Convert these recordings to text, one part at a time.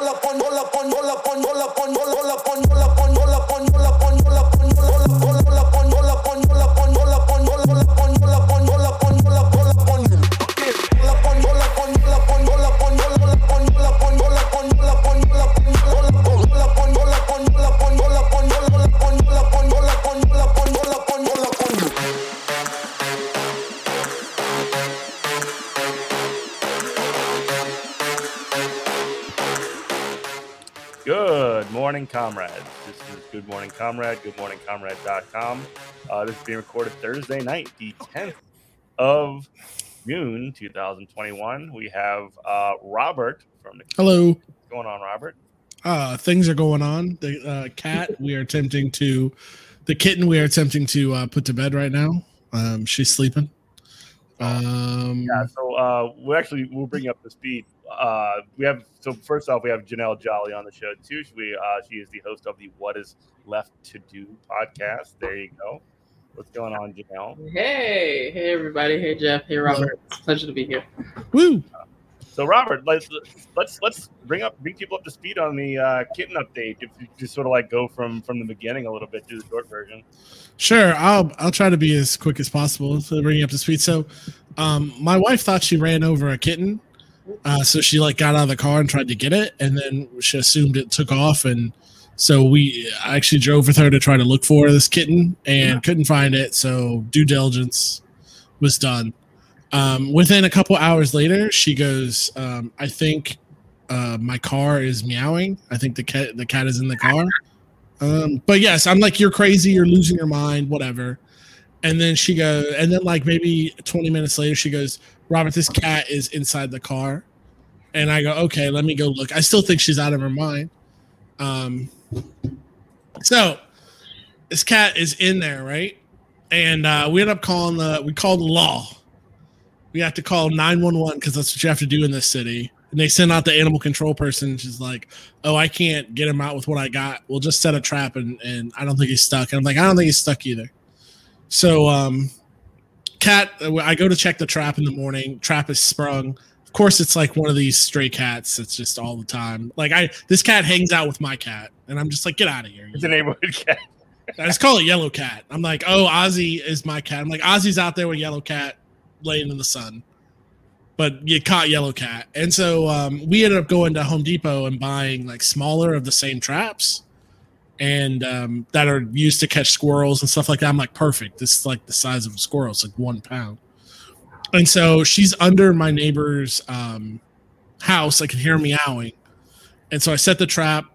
la pon, la pon, la pon, la pon, la pon, la pon, la pon, la pon, la pon, la pon, la pon, la pon, la pon, la pon, Good Morning Comrade, goodmorningcomrade.com. Uh, this is being recorded Thursday night, the 10th of June, 2021. We have uh, Robert from the. Hello. What's going on, Robert? Uh, things are going on. The uh, cat we are attempting to, the kitten we are attempting to uh, put to bed right now. Um, she's sleeping. Um, Yeah, so uh, we actually we'll bring you up to speed. Uh, we have so first off, we have Janelle Jolly on the show too. She, uh, she is the host of the What Is Left to Do podcast. There you go. What's going on, Janelle? Hey, hey everybody. Hey Jeff. Hey Robert. It's a pleasure to be here. woo. So, Robert, let's let's let's bring up bring people up to speed on the uh, kitten update. If you just sort of like go from from the beginning a little bit to the short version. Sure, I'll I'll try to be as quick as possible to bring you up to speed. So, um, my wife thought she ran over a kitten, uh, so she like got out of the car and tried to get it, and then she assumed it took off, and so we actually drove with her to try to look for this kitten and couldn't find it. So due diligence was done. Um, within a couple hours later, she goes, um, "I think uh, my car is meowing. I think the cat the cat is in the car." Um, but yes, I'm like, you're crazy, you're losing your mind, whatever. And then she goes, and then like maybe 20 minutes later, she goes, Robert, this cat is inside the car. And I go, okay, let me go look. I still think she's out of her mind. Um, so this cat is in there, right? And uh, we end up calling the, we called the law. We have to call 911 because that's what you have to do in this city. And they send out the animal control person. She's like, oh, I can't get him out with what I got. We'll just set a trap and, and I don't think he's stuck. And I'm like, I don't think he's stuck either. So, um, cat, I go to check the trap in the morning. Trap is sprung. Of course, it's like one of these stray cats. It's just all the time. Like I, this cat hangs out with my cat, and I'm just like, get out of here. It's a neighborhood cat. I just call it Yellow Cat. I'm like, oh, Ozzy is my cat. I'm like, Ozzy's out there with Yellow Cat laying in the sun. But you caught Yellow Cat. And so um, we ended up going to Home Depot and buying like smaller of the same traps and um, that are used to catch squirrels and stuff like that. I'm like, perfect. This is like the size of a squirrel. It's like one pound. And so she's under my neighbor's um, house. I can hear meowing. And so I set the trap.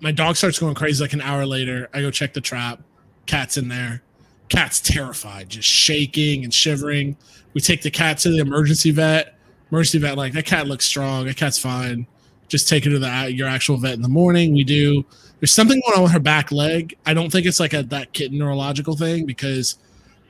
My dog starts going crazy like an hour later. I go check the trap. Cat's in there. Cat's terrified, just shaking and shivering. We take the cat to the emergency vet. Emergency vet, like, that cat looks strong. That cat's fine. Just take her to the your actual vet in the morning. We do. There's something going on with her back leg. I don't think it's like a that kitten neurological thing because,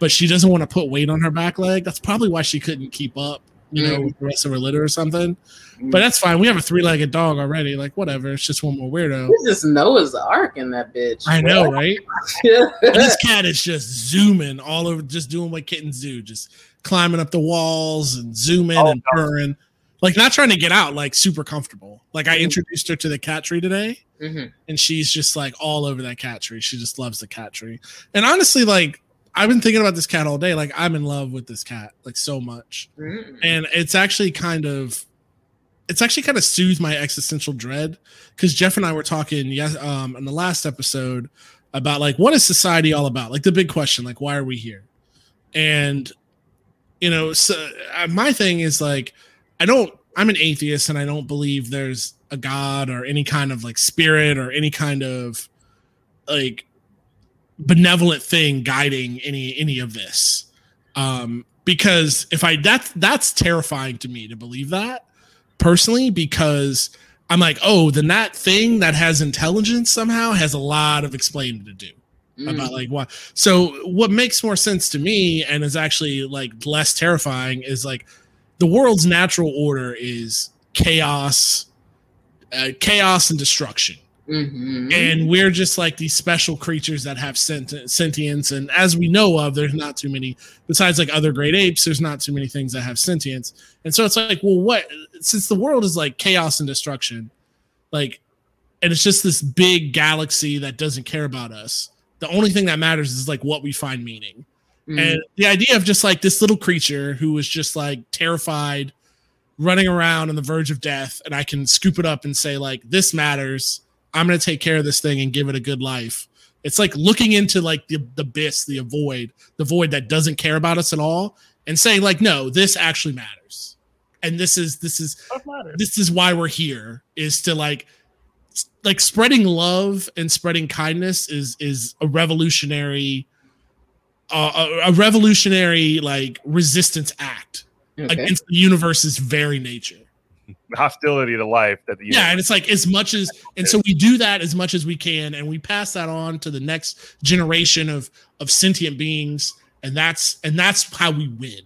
but she doesn't want to put weight on her back leg. That's probably why she couldn't keep up, you know, mm. with the rest of her litter or something. Mm. But that's fine. We have a three legged dog already. Like, whatever. It's just one more weirdo. You just Noah's Ark in that bitch. I know, right? This cat is just zooming all over, just doing what kittens do, just climbing up the walls and zooming Oh, and purring. Like, not trying to get out, like, super comfortable. Like, I introduced her to the cat tree today Mhm. and she's just like all over that cat tree. She just loves the cat tree. And honestly, like I've been thinking about this cat all day. Like I'm in love with this cat like so much. Mhm. And it's actually kind of it's actually kind of soothed my existential dread because Jeff and I were talking yes um in the last episode about like what is society all about? Like the big question, like why are we here? And you know, so uh, my thing is like I don't I'm an atheist and I don't believe there's a god or any kind of like spirit or any kind of like benevolent thing guiding any any of this um because if i that's that's terrifying to me to believe that personally because i'm like oh then that thing that has intelligence somehow has a lot of explaining to do Mm. about like what so what makes more sense to me and is actually like less terrifying is like the world's natural order is chaos uh, chaos and destruction. Mhm. and we're just like these special creatures that have sent- sentience. And as we know of there's not too many besides like other great apes there's not too many things that have sentience. And so it's like well what since the world is like chaos and destruction like and it's just this big galaxy that doesn't care about us the only thing that matters is like what we find meaning Mm. and the idea of just like this little creature who was just like terrified running around on the verge of death and i can scoop it up and say like this matters. I'm going to take care of this thing and give it a good life. It's like looking into like the, the abyss the void the void that doesn't care about us at all and saying like no this actually matters. And this is this is this is why we're here is to like like spreading love and spreading kindness is is a revolutionary uh, a, a revolutionary like resistance act okay. against the universe's very nature hostility to life that the yeah and it's like as much as and so we do that as much as we can and we pass that on to the next generation of of sentient beings and that's and that's how we win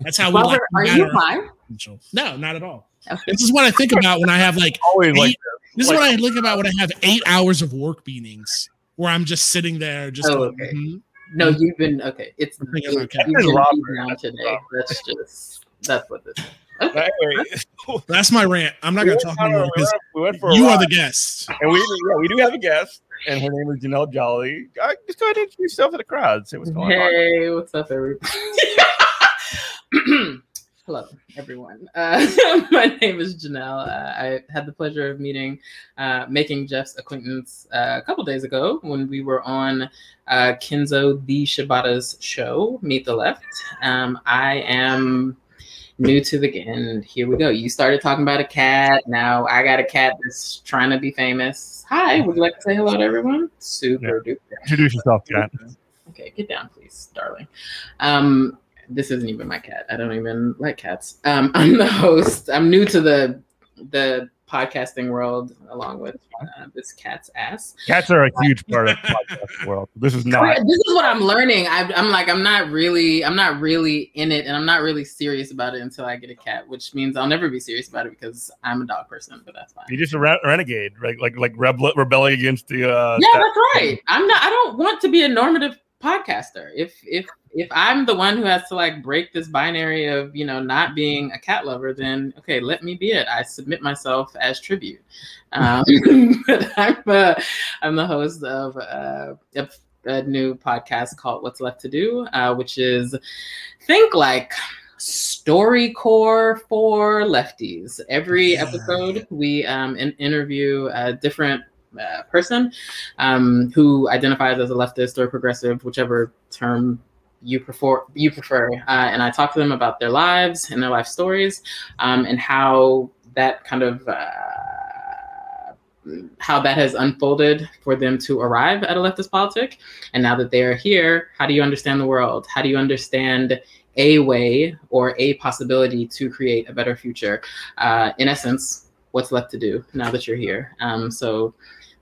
that's how we like are you high? potential. no not at all Okay. this is what i think about when i have like always like eight- this is what I think about when I have eight hours of work meetings where I'm just sitting there, just Oh, going, okay. "Mhm." No, you've been okay. It's I think you've okay. been Robert. beat down today. That's just that's what this. Is. Okay. Anyway, that's my rant. I'm not we going to talk anymore we because went- we went for a you are the guest. and we yeah we do have a guest, and her name is Janelle Jolly. Uh, just go ahead and introduce yourself to the crowd. Say what's going on. Hey, what's up, everybody? Hello, everyone. Uh, my name is Janelle. Uh, I had the pleasure of meeting, uh, making Jeff's acquaintance uh, a couple days ago when we were on uh, Kenzo the Shibata's show, Meet the Left. Um, I am new to the and here we go. You started talking about a cat. Now I got a cat that's trying to be famous. Hi, would you like to say hello to everyone? Super duper. Introduce yourself, Jan. Okay, get down, please, darling. Um, this isn't even my cat. I don't even like cats. Um, I'm the host. I'm new to the the podcasting world, along with uh, this cat's ass. Cats are a huge part of the podcast world. This is not. This is what I'm learning. I, I'm like, I'm not really, I'm not really in it, and I'm not really serious about it until I get a cat, which means I'll never be serious about it because I'm a dog person. But that's fine. You're just a re- renegade, right? Like like rebel- rebelling against the. Uh, yeah, that's right. I'm not. I don't want to be a normative podcaster. If if if I'm the one who has to like break this binary of you know not being a cat lover, then okay, let me be it. I submit myself as tribute. Um, but I'm uh, I'm the host of uh, a, a new podcast called What's Left to Do, uh, which is think like StoryCorps for lefties. Every episode, we um, in- interview a different uh, person um, who identifies as a leftist or progressive, whichever term you prefer. You prefer, uh, and I talk to them about their lives and their life stories, um, and how that kind of. Uh, how that has unfolded for them to arrive at a leftist politic. And now that they are here, how do you understand the world? How do you understand a way or a possibility to create a better future? Uh, in essence, what's left to do now that you're here? Um, so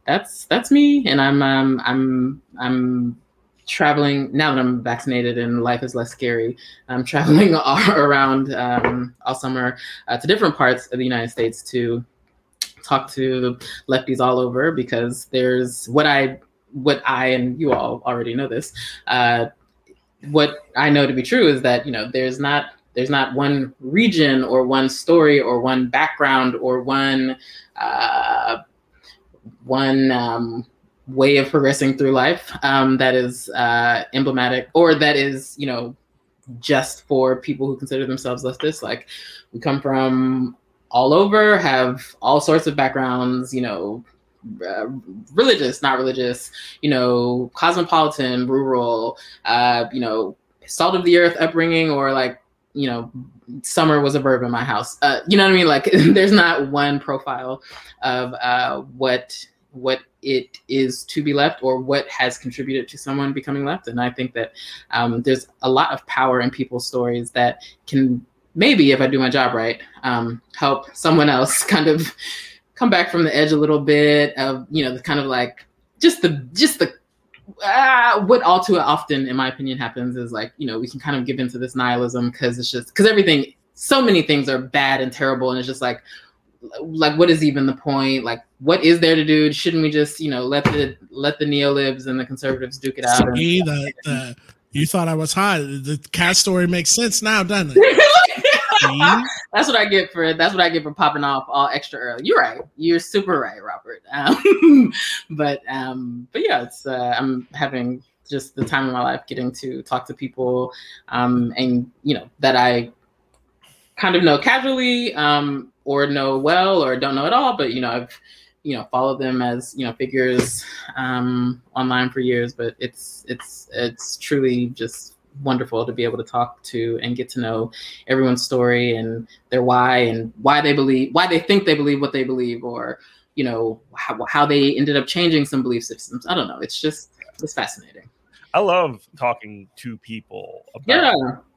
that's that's me, and I'm um, I'm I'm traveling now that I'm vaccinated and life is less scary. I'm traveling all around um, all summer uh, to different parts of the United States to talk to lefties all over because there's what I what I and you all already know this. Uh, what I know to be true is that you know there's not there's not one region or one story or one background or one uh, one um, way of progressing through life um, that is uh, emblematic or that is you know just for people who consider themselves leftists. Like we come from all over, have all sorts of backgrounds, you know, uh, religious, not religious, you know, cosmopolitan, rural, uh, you know, salt of the earth upbringing, or like, you know, summer was a verb in my house. Uh, you know what I mean? Like, there's not one profile of uh, what what it is to be left or what has contributed to someone becoming left. And I think that um, there's a lot of power in people's stories that can maybe if I do my job right, um, help someone else kind of come back from the edge a little bit of you know the kind of like just the just the uh, what all too often in my opinion happens is like you know we can kind of give into this nihilism because it's just because everything so many things are bad and terrible and it's just like like what is even the point like what is there to do shouldn't we just you know let the let the neolibs and the conservatives duke it out See, the, the, you thought I was high. The cat story makes sense now, doesn't it? that's what I get for that's what I get for popping off all extra early. You're right. You're super right, Robert. Um, but um, but yeah, it's uh, I'm having just the time of my life getting to talk to people um, and you know that I kind of know casually um, or know well or don't know at all, but you know I've you know followed them as you know figures um, online for years, but it's it's it's truly just wonderful to be able to talk to and get to know everyone's story and their why and why they believe why they think they believe what they believe or you know how, how they ended up changing some belief systems. I don't know. It's just it's fascinating. I love talking to people about yeah.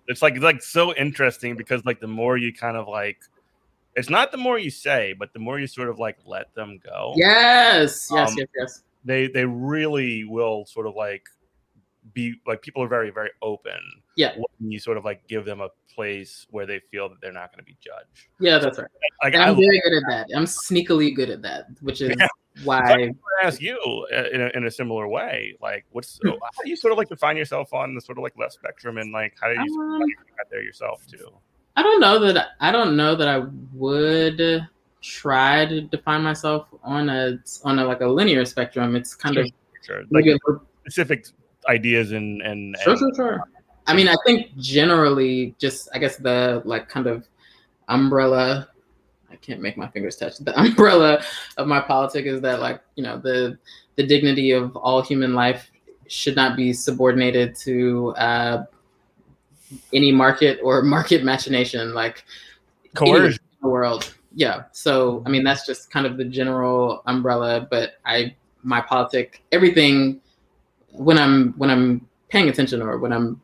It's like it's like so interesting because like the more you kind of like it's not the more you say, but the more you sort of like let them go. yes yes Um, yes yes They they really will sort of like be like people are very very open. Yeah. When you sort of like give them a place where they feel that they're not going to be judged. yeah that's right Like I i'm very good at that i'm sneakily good at that which is Yeah. why to ask you uh, in a, in a similar way. Like, what's Hmm. how do you sort of like define yourself on the sort of like left spectrum, and like how do you sort of, Um, like, get there yourself too? I don't know that I don't know that I would try to define myself on a on a like a linear spectrum. It's kind of Sure. Like specific ideas and and, Sure, and sure, sure. I mean, I think generally, just I guess the like kind of umbrella. I can't make my fingers touch. The umbrella of my politic is that like you know the the dignity of all human life should not be subordinated to uh, any market or market machination. Like coercion. in the world. Yeah. So I mean that's just kind of the general umbrella, but I my politic everything when I'm when I'm paying attention or when I'm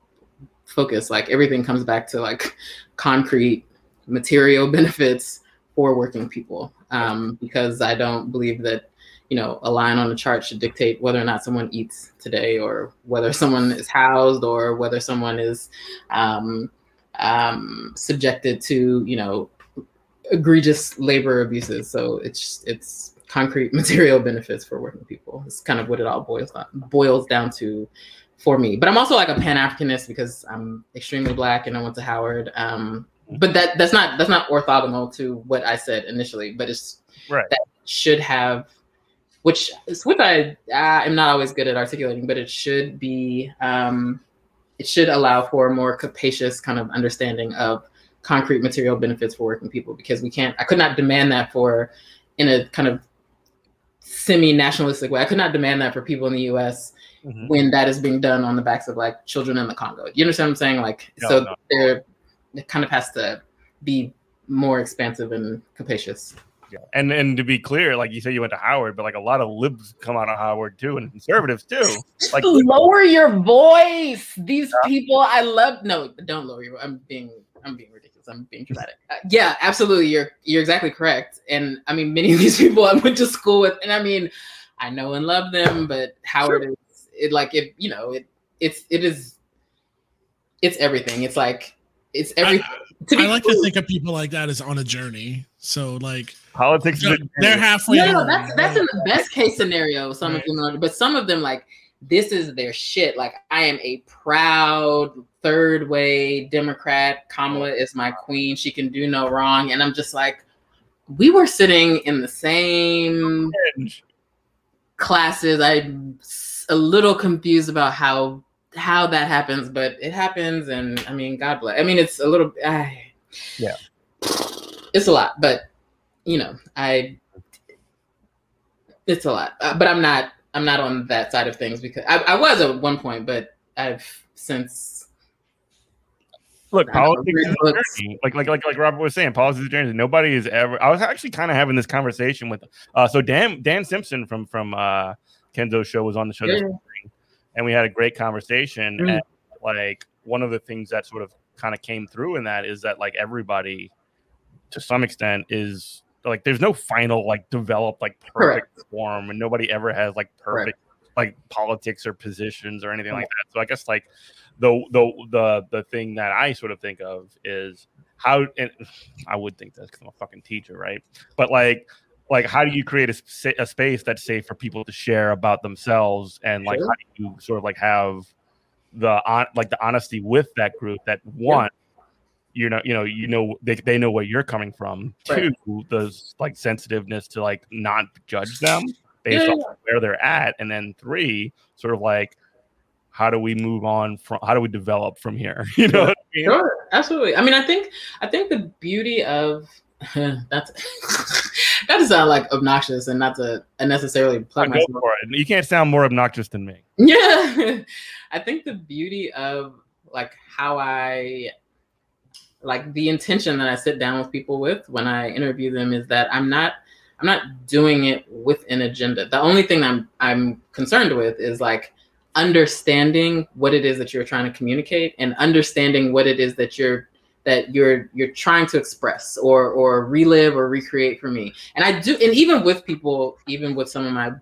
focused, like everything comes back to like concrete material benefits for working people. Um, because I don't believe that, you know, a line on a chart should dictate whether or not someone eats today or whether someone is housed or whether someone is um, um, subjected to, you know, egregious labor abuses. So it's it's concrete material benefits for working people. It's kind of what it all boils down boils down to for me. But I'm also like a Pan Africanist because I'm extremely black and I went to Howard. Um, but that that's not that's not orthogonal to what I said initially. But it's Right. that should have, which what I I am not always good at articulating, but it should be. Um, it should allow for a more capacious kind of understanding of concrete material benefits for working people because we can't i could not demand that for in a kind of semi-nationalistic way i could not demand that for people in the us Mhm. when that is being done on the backs of like children in the congo you understand what i'm saying like No, so no. there it kind of has to be more expansive and capacious Yeah. And and to be clear, like you said, you went to Howard, but like a lot of libs come out of Howard too, and conservatives too. Like lower your voice! These people i love no don't lower your i'm being i'm being ridiculous i'm being dramatic. Uh, yeah absolutely you're you're exactly correct. And i mean many of these people i went to school with and i mean i know and love them but howard is it like it you know it it's it is it's everything. It's like it's everything to be I like to think of people like that as on a journey. So like politics. they're, a- they're halfway. no, no, there, that's that's in the best case scenario. Some of them, are, but some of them like this is their shit. Like I am a proud third way Democrat. Kamala is my queen. She can do no wrong, and I'm just like, we were sitting in the same classes. I'm a little confused about how how that happens, but it happens, and I mean, God bless. I mean, it's a little. I, Yeah. it's a lot, but you know, I. It's a lot, uh, but I'm not. I'm not on that side of things because I, I was at one point, but I've since. Look, I don't know, politics is a journey. Like, like, like, like Robert was saying, politics is a journey. Nobody is ever. I was actually kind of having this conversation with. Uh, so Dan Dan Simpson from from uh, Kenzo's show was on the show, Yeah. And we had a great conversation. Mm. And like one of the things that sort of kind of came through in that is that like everybody, to some extent, is like there's no final like developed like perfect form, and nobody ever has like perfect like politics or positions or anything like that. So I guess like the the the the thing that I sort of think of is how and I would think this because I'm a fucking teacher, right? But like like how do you create a, a space that's safe for people to share about themselves and like Sure. how do you sort of like have the on like the honesty with that group that one you know you know you know they, they know where you're coming from Right. two the like sensitiveness to like not judge them based Yeah, of where they're at and then three sort of like how do we move on from how do we develop from here you know what I mean? Sure, absolutely. I mean, I think I think the beauty of that's that does sound like obnoxious and not to unnecessarily plug Uh, go myself. for it you can't sound more obnoxious than me Yeah, I think the beauty of like how I like the intention that I sit down with people with when I interview them is that I'm not I'm not doing it with an agenda. The only thing I'm I'm concerned with is like understanding what it is that you're trying to communicate and understanding what it is that you're that you're you're trying to express or or relive or recreate for me. And I do and even with people even with some of my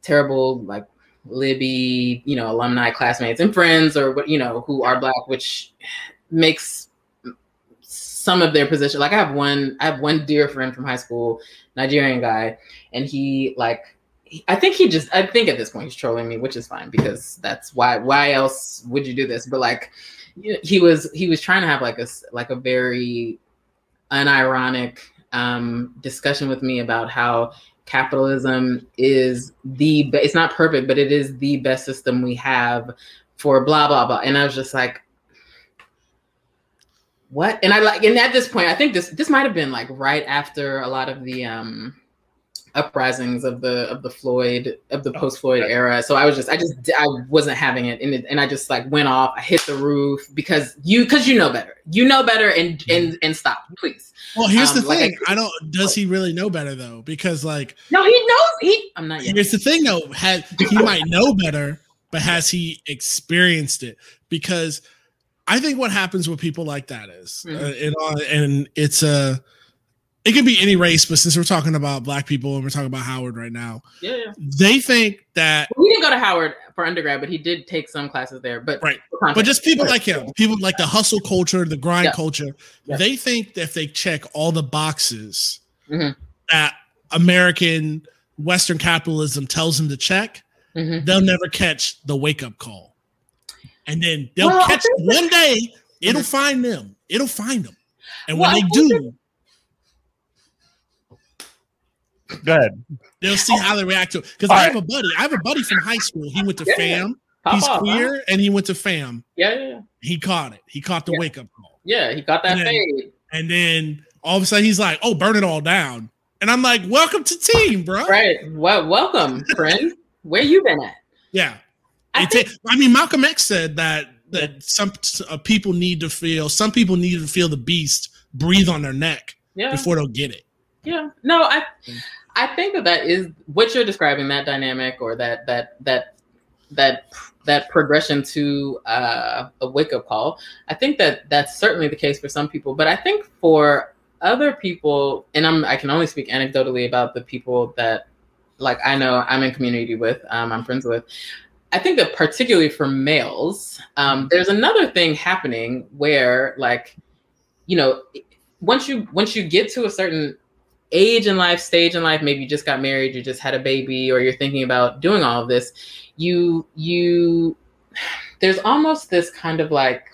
terrible like Libby, you know, alumni, classmates, and friends, or what you know, who are black, which makes some of their position. Like I have one, I have one dear friend from high school, Nigerian guy, and he like, I think he just, I think at this point he's trolling me, which is fine because that's why. Why else would you do this? But like, he was he was trying to have like a like a very unironic um, discussion with me about how capitalism is the it's not perfect but it is the best system we have for blah blah blah. And i was just like what? And i like and at this point i think this this might have been like right after a lot of the um uprisings of the of the floyd of the post floyd era so i was just i just i wasn't having it and, it and i just like went off i hit the roof because you because you know better you know better and and and stop please Well, here's Um, the like I- thing. I, don't. Does he really know better though? Because like, no he knows he i'm not yet here's the thing though. Had he might know better, but has he experienced it? Because I think what happens with people like that is, uh, Mhm. and uh, and it's a, it could be any race, but since we're talking about black people and we're talking about Howard right now, yeah, yeah. they think that He didn't go to Howard for undergrad, but he did take some classes there. But Right. but just people like him, people like the hustle culture, the grind Yeah. culture, Yeah. they think that if they check all the boxes Mhm. that American Western capitalism tells them to check, Mhm. they'll never catch the wake up call. And then they'll Well, catch one day, it'll Mhm. find them. It'll find them. And Well, when they do, go ahead they'll see how they react to it. Because All I right. have a buddy. I have a buddy from high school. He went to Yeah, yeah. FAM. Pop He's off, huh? queer and he went to FAM. Yeah, yeah, yeah. He caught it. He caught the Yeah. wake up call. Yeah, he got that And then- fade. And then all of a sudden he's like, "Oh, burn it all down." And I'm like, "Welcome to team, bro." Right. Well, welcome, friend. Where you been at? Yeah. I It think, ta- I mean, Malcolm X said that that some uh, people need to feel. Some people need to feel the beast breathe on their neck yeah, before they'll get it. Yeah. No, I. I think that that is what you're describing. That dynamic or that that that that that progression to uh, a wake up call. I think that that's certainly the case for some people, but I think for other people, and I'm I can only speak anecdotally about the people that like I know I'm in community with, um, I'm friends with. I think that particularly for males, um, there's another thing happening where like, you know, once you once you get to a certain age in life, stage in life, maybe you just got married, you just had a baby, or you're thinking about doing all of this, you you there's almost this kind of like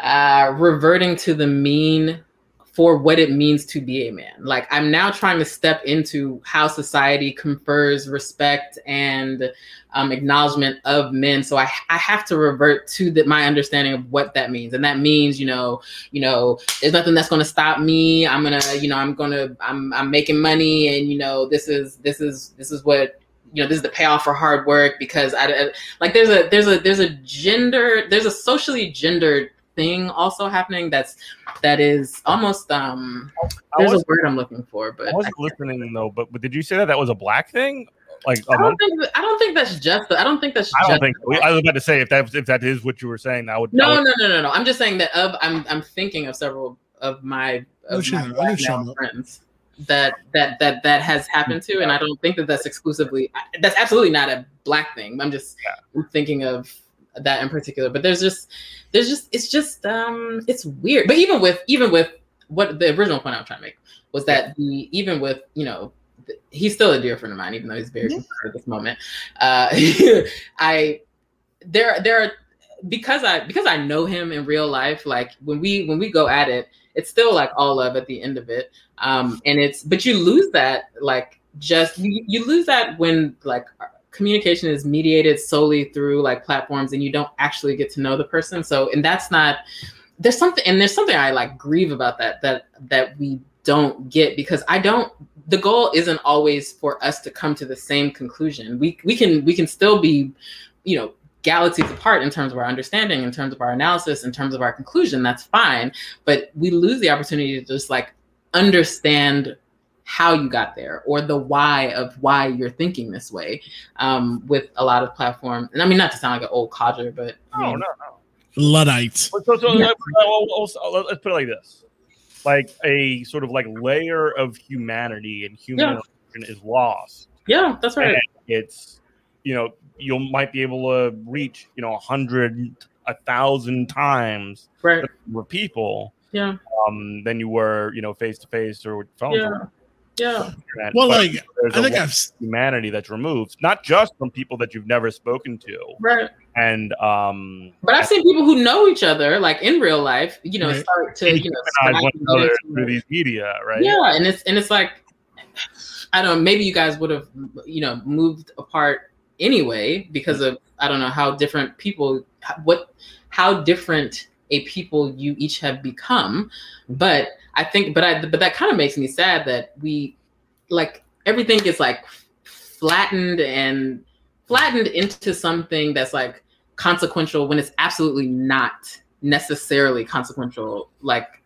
uh reverting to the mean for what it means to be a man. Like I'm now trying to step into how society confers respect and um, acknowledgement of men. So I, I have to revert to the, my understanding of what that means, and that means you know you know there's nothing that's going to stop me. I'm gonna you know I'm gonna I'm I'm making money, and you know this is this is this is what you know this is the payoff for hard work because I, I like there's a there's a there's a gender there's a socially gendered thing also happening that's that is almost um I there's a wasn't, word I'm looking for, but I wasn't listening though but, but did you say that that was a black thing? Like I don't think I don't think that's just I don't think that's I don't just think I was about to say if that if that is what you were saying, I would. I no would- no no no no. I'm just saying that of I'm I'm thinking of several of my of my I black what you're male talking friends that that that that has happened to and I don't think that that's exclusively that's absolutely not a black thing. I'm just I'm thinking of that in particular but there's just there's just it's just um it's weird but even with even with what the original point I'm trying to make was that the even with you know th- he's still a dear friend of mine even though he's very Yeah. concerned at this moment uh I there there are because I because I know him in real life, like when we when we go at it, it's still like all love at the end of it. Um, and it's but you lose that like just you, you lose that when like communication is mediated solely through like platforms and you don't actually get to know the person. So and that's not there's something and there's something I like grieve about that that that we don't get because I don't the goal isn't always for us to come to the same conclusion. We we can we can still be, you know, galaxies apart in terms of our understanding, in terms of our analysis, in terms of our conclusion. That's fine, but we lose the opportunity to just like understand how you got there or the why of why you're thinking this way um, with a lot of platforms. And I mean, not to sound like an old codger, but I No, mean, no, no. Luddites. So, so Yeah. let's, uh, let's- let's put it like this: like a sort of like layer of humanity and human Yeah. is lost. yeah, that's right. It's you know you might be able to reach you know a hundred, a thousand times Right. more people Yeah. um, than you were you know face to face or with phones. Yeah. or Yeah. internet. Well, But like there's I a think I've of humanity that's removed, not just from people that you've never spoken to, Right. and um, But I've seen people who know each other, like in real life, you know, Right. start to you know, recognize one another through these media, right? Yeah, and it's and it's like I don't know, maybe you guys would have you know moved apart anyway because of I don't know how different people what how different a people you each have become. But I think but I but that kind of makes me sad that we like everything is like flattened and flattened into something that's like consequential when it's absolutely not necessarily consequential like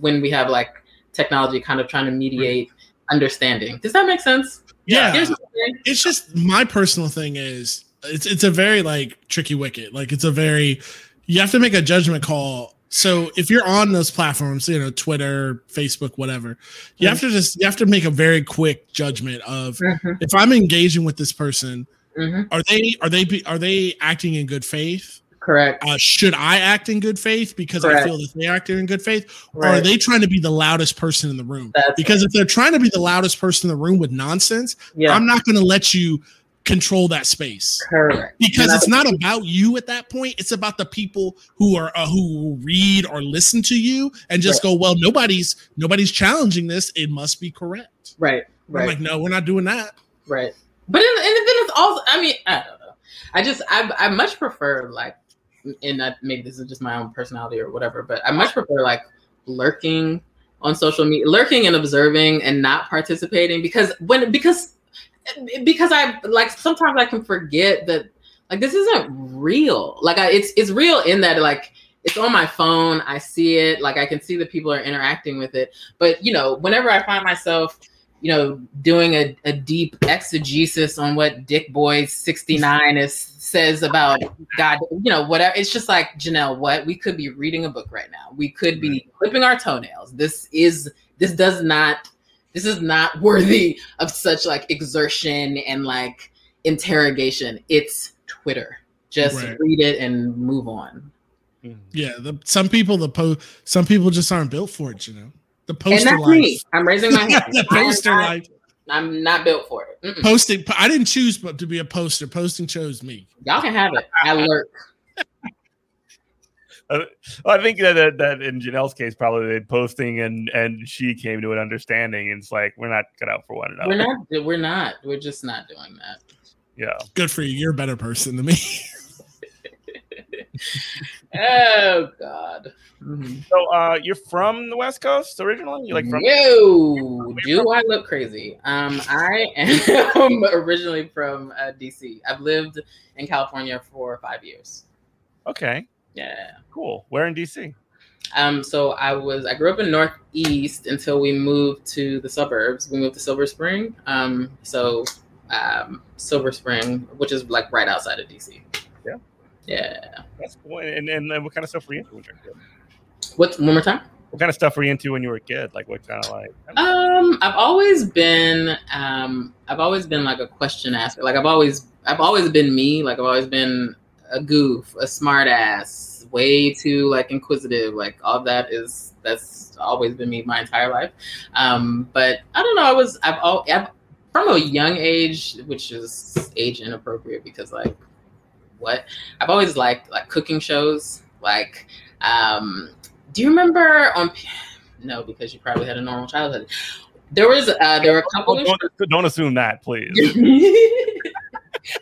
when we have like technology kind of trying to mediate understanding does that make sense yeah. It's just my personal thing is it's it's a very like tricky wicket. Like it's a very you have to make a judgment call. So if you're on those platforms, you know, Twitter, Facebook, whatever, you have to just you have to make a very quick judgment of Mhm, if I'm engaging with this person, mhm. are they are they be- are they acting in good faith? correct. Uh, should I act in good faith because I feel that they acted in good faith, or are they trying to be the loudest person in the room? That's Because if they're trying to be the loudest person in the room with nonsense, yeah. I'm not going to let you control that space correct because it's not about you at that point. It's about the people who are uh, who read or listen to you and just go, well, nobody's nobody's challenging this. It must be correct. right I'm like, no, we're not doing that. Right. But then, and then it's also, I mean, I don't know. I just, I, I much prefer like, and that maybe this is just my own personality or whatever, but I much prefer like lurking on social media, lurking and observing and not participating because when, because, because I like sometimes I can forget that like this isn't real. Like I, it's, it's real in that like, it's on my phone. I see it. Like I can see that people are interacting with it. But you know, whenever I find myself you know, doing a, a deep exegesis on what Dick Boy 69 is says about God, you know, whatever. It's just like, Janelle, what? We could be reading a book right now. We could be clipping our toenails. This is this does not this is not worthy of such like exertion and like interrogation. It's Twitter. Just Right. read it and move on. Mm. Yeah, the, some people the po some people just aren't built for it. You know, the And poster that's life. me. I'm raising my hand. the I am poster not- life. I'm not built for it. Mm-mm. Posting. I didn't choose but to be a poster. Posting chose me. Y'all can have it. I lurk. Uh, well, I think that, that that in Janelle's case, probably they posting and and she came to an understanding. And it's like we're not cut out for one another. We're not. We're not. We're just not doing that. Yeah. Good for you. You're a better person than me. Oh God. Mhm. So uh, you're from the West Coast originally? You like from? No, do I look crazy? Um, I am originally from uh, DC. I've lived in California for five years. Okay. Yeah. Cool. Where in DC? Um, so I was I grew up in Northeast until we moved to the suburbs. We moved to Silver Spring. Um, so um, Silver Spring, which is like right outside of DC. Yeah. Yeah. That's cool. And, and and what kind of stuff were you into when you were a kid? What? One more time. What kind of stuff were you into when you were a kid? Like what kind of like? Um, I've always been um I've always been like a question asker. Like I've always I've always been me. Like I've always been a goof, a smart ass, way too like inquisitive. Like all that is that's always been me my entire life. Um, but I don't know, I was I've all I've, from a young age, which is age inappropriate because like what. I've always liked like cooking shows. Like, um, do you remember on? No, because you probably had a normal childhood. There was uh, there were a couple don't, don't assume that, please.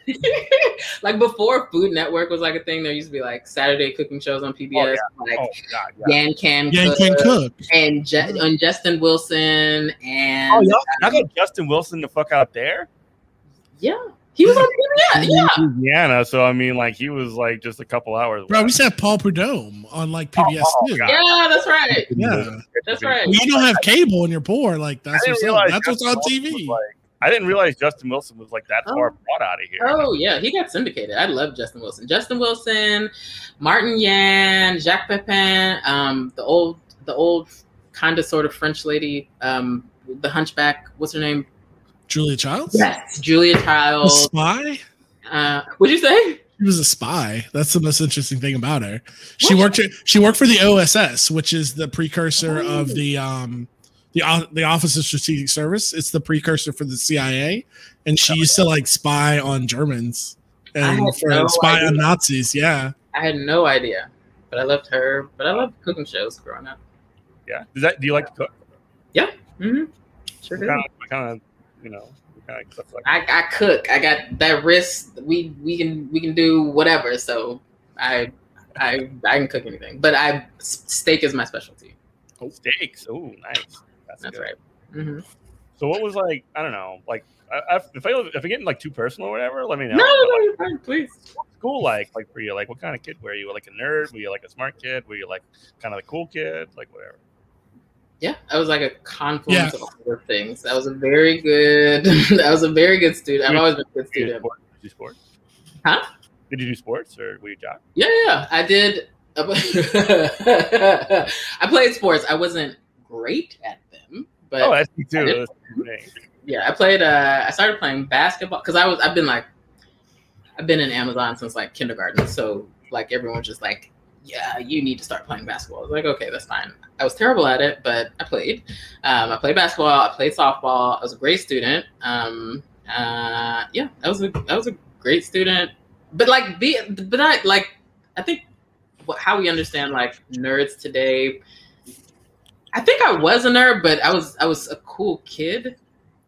like before Food Network was like a thing, there used to be like Saturday cooking shows on PBS, Oh, yeah. like Oh God, yeah. Yan Can Yeah, you Cook, can cook. and Je- and Justin Wilson and Oh, y'all, y'all got Justin Wilson the fuck out there? yeah, he was on PBS. Yeah, Louisiana. So I mean, like he was like just a couple hours. Bro, we away. used to Paul Prudhomme on like PBS oh, oh, too. God. yeah, that's right. Yeah. That's right. When you don't have cable and you're poor, like that's didn't what's realize That's what's on Wilson was, TV. like- I didn't realize Justin Wilson was like that far Oh. brought out of here. Oh yeah, he got syndicated. I love Justin Wilson. Justin Wilson, Martin Yan, Jacques Pepin, um, the old, the old kind of sort of French lady, um, the Hunchback. What's her name? Julia Childs? Yes, Julia A Child. spy? Uh, what'd you say? She was a spy. That's the most interesting thing about her. She What? worked she worked for the OSS, which is the precursor Oh. of the um the the Office of Strategic Service. It's the precursor for the CIA, and she used to like spy on Germans and for no spy on. Nazis. Yeah, I had no idea, but I loved her. But I loved cooking shows growing up. Yeah. Does that? Do you like to cook? Mm-hmm. Sure What did. kind of, kind of, you know, what kind of like. I, I cook. I got that wrist. We we can we can do whatever. So I I I can cook anything. But I steak is my specialty. Oh, steaks? Oh, nice. That's, That's good. right. hmm So what was like? I don't know. Like, I, I, if I if I get like too personal or whatever, let me know. No, no, But, no, like, you're fine. Please. school like like for you? Like, what kind of kid were you? Like a nerd? Were you like a smart kid? Were you like kind of the cool kid? Like whatever. Yeah, I was like a confluence Yeah. of all those things. I was a very good. I was a very good student. I've always been a good Did student. sports? Did you do sports? Huh? Did you do sports or were you a jock? Yeah, yeah, yeah. I did. I played sports. I wasn't great at them, but oh, that's me too. I did. That's yeah, I played. Uh, I started playing basketball because I was. I've been like, I've been in Amazon since like kindergarten. So like everyone's just like, yeah, you need to start playing basketball. I was like, okay, that's fine. I was terrible at it, but I played. Um, I played basketball. I played softball. I was a great student. Um, uh, yeah, I was a I was a great student. But like the but I like I think how we understand like nerds today. I think I was a nerd, but I was I was a cool kid.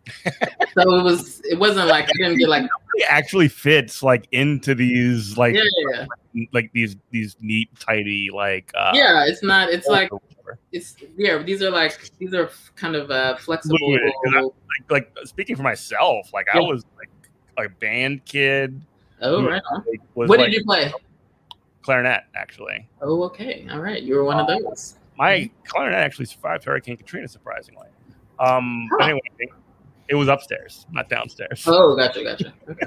so it was it wasn't like I didn't get like It actually fits like into these like yeah yeah like these these neat tidy like uh yeah. It's not. It's like it's yeah. These are like these are kind of uh, flexible. Fluid, I- like like speaking for myself, like I was like a band kid. Oh right. Like, was What like did you play? clarinet actually. Oh okay. All right. You were one of those. My clarinet actually survived Hurricane Katrina, surprisingly. Um, but Huh. anyway, it was upstairs, not downstairs. Oh, gotcha, gotcha. Okay.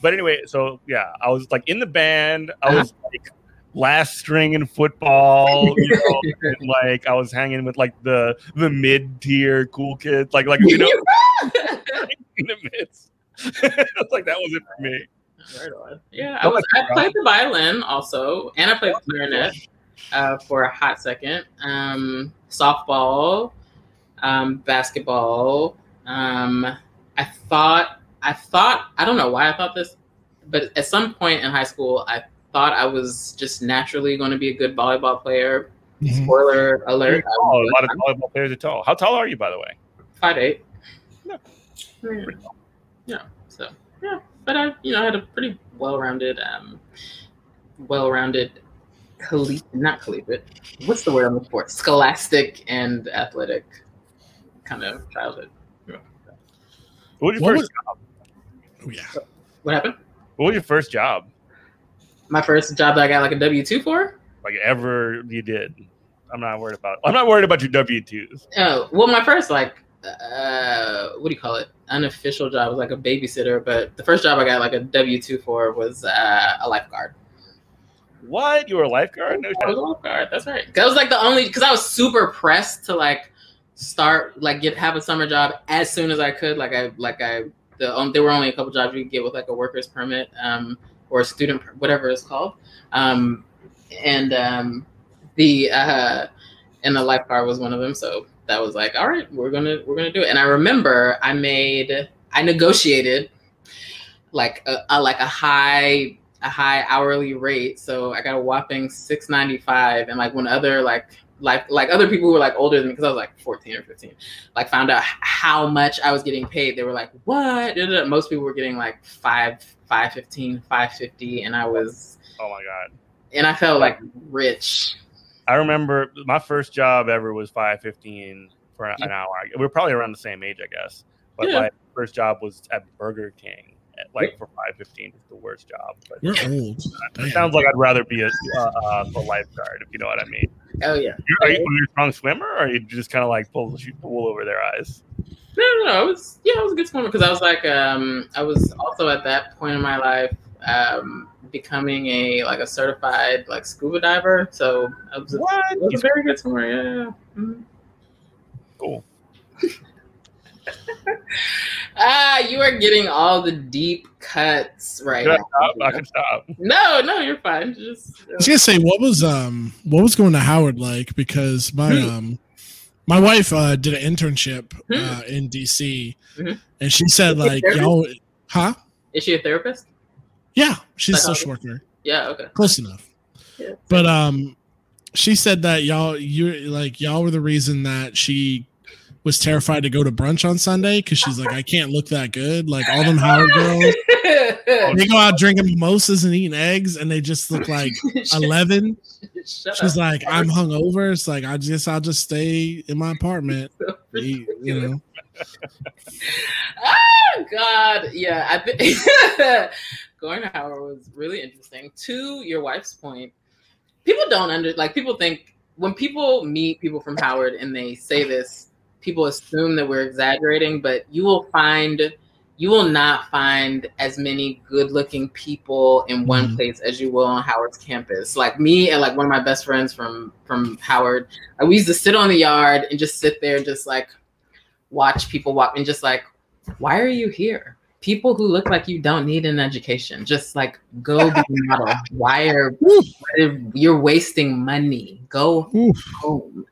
But anyway, so yeah, I was like in the band. I was like last string in football. You know, and, like I was hanging with like the the mid tier cool kids, like like you know in the midst. It's like that was it for me. Right on. Yeah, I was. I played the violin also, and I played the clarinet uh, for a hot second. Um, softball, um, basketball. Um, I thought. I thought. I don't know why I thought this, but at some point in high school, I thought I was just naturally going to be a good volleyball player. Mhm. Spoiler alert! A lot of volleyball players are tall. How tall are you, by the way? five eight. No. Yeah. yeah. So yeah, but I you know I had a pretty well rounded, um, well rounded, collegiate not collegiate. What's the word on the sport? Scholastic and athletic kind of childhood. What was your What first? was- Oh, yeah. What happened? What was your first job? My first job that I got like a W two for. Like ever you did? I'm not worried about. I'm not worried about your W twos. Oh well, my first like uh, what do you call it? Unofficial job was like a babysitter, but the first job I got like a W two for was uh, a lifeguard. What? You were a lifeguard? No I was a lifeguard. That's right. That was like the only because I was super pressed to like start like get have a summer job as soon as I could. Like I like I the um, there were only a couple jobs you could get with like a worker's permit um or a student whatever it's called um and um the uh and the lifeguard was one of them. So that was like all right, we're gonna we're gonna do it. And I remember I made I negotiated like a, a like a high a high hourly rate, so I got a whopping six ninety five. And like when other like like like other people who were like older than me because I was like 14 or 15, like found out how much I was getting paid. They were like, "What?" Most people were getting like five, five fifteen, five fifty, and I was. Oh my god! And I felt like rich. I remember my first job ever was five fifteen for an hour. We were probably around the same age, I guess. But yeah. my first job was at Burger King, like for five fifteen. It's the worst job. But you're old. It sounds like I'd rather be a, uh, uh, a lifeguard, if you know what I mean. Oh yeah. You're, are, you, are you a strong swimmer, or are you just kind of like pull the wool over their eyes? No, no, no. I was yeah, I was a good swimmer because I was like um I was also at that point in my life um becoming a like a certified like scuba diver. So I was, a, I was a very good swimmer. Yeah. Mm-hmm. Cool. ah, you are getting all the deep cuts right now. Stop? I can stop. No, no, you're fine. Just I was gonna say what was um what was going to Howard like because my hmm. um my wife uh, did an internship hmm. uh, in DC mm-hmm. and she said like y'all huh? Is she a therapist? Yeah, she's a social worker. Yeah, okay. Close enough. Yeah. But um she said that y'all you like y'all were the reason that she was terrified to go to brunch on Sunday because she's like, I can't look that good. Like all them Howard girls, they go out drinking mimosas and eating eggs, and they just look like eleven. she's like, I'm hungover. It's like I just I'll just stay in my apartment. eat, you know. oh God, yeah. I think going to Howard was really interesting. To your wife's point, people don't under like people think when people meet people from Howard and they say this people assume that we're exaggerating, but you will find you will not find as many good looking people in one mm-hmm. place as you will on Howard's campus. Like me and like one of my best friends from from Howard, uh, we used to sit on the yard and just sit there and just like watch people walk and just like, why are you here? People who look like you don't need an education, just like go be model. Why are, you're wasting money? Go Oof. home.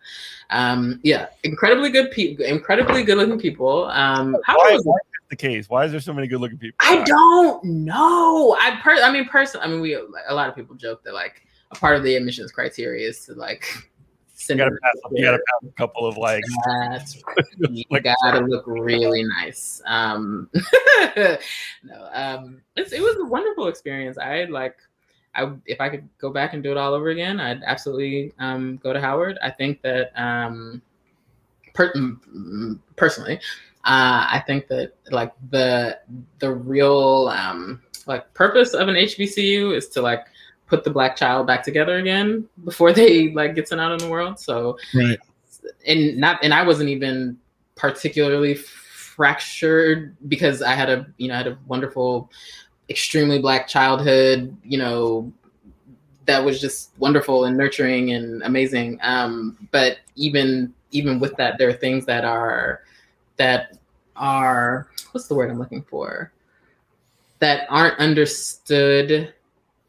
Um, yeah, incredibly good people, incredibly good looking people. Um, how why, is the case? Why is there so many good looking people? I don't know. I per, I mean, personally, I mean, we a lot of people joke that like a part of the admissions criteria is to like you gotta, pass, you gotta pass a couple of like That's you like, gotta look really nice. Um, no, um, it was a wonderful experience. I like I if I could go back and do it all over again, I'd absolutely um, go to Howard. I think that um, per- personally, uh, I think that like the the real um, like purpose of an HBCU is to like put the black child back together again before they like get sent out in the world. So right, and not and I wasn't even particularly fractured because I had a you know I had a wonderful extremely black childhood, you know, that was just wonderful and nurturing and amazing. Um, but even even with that, there are things that are that are what's the word I'm looking for that aren't understood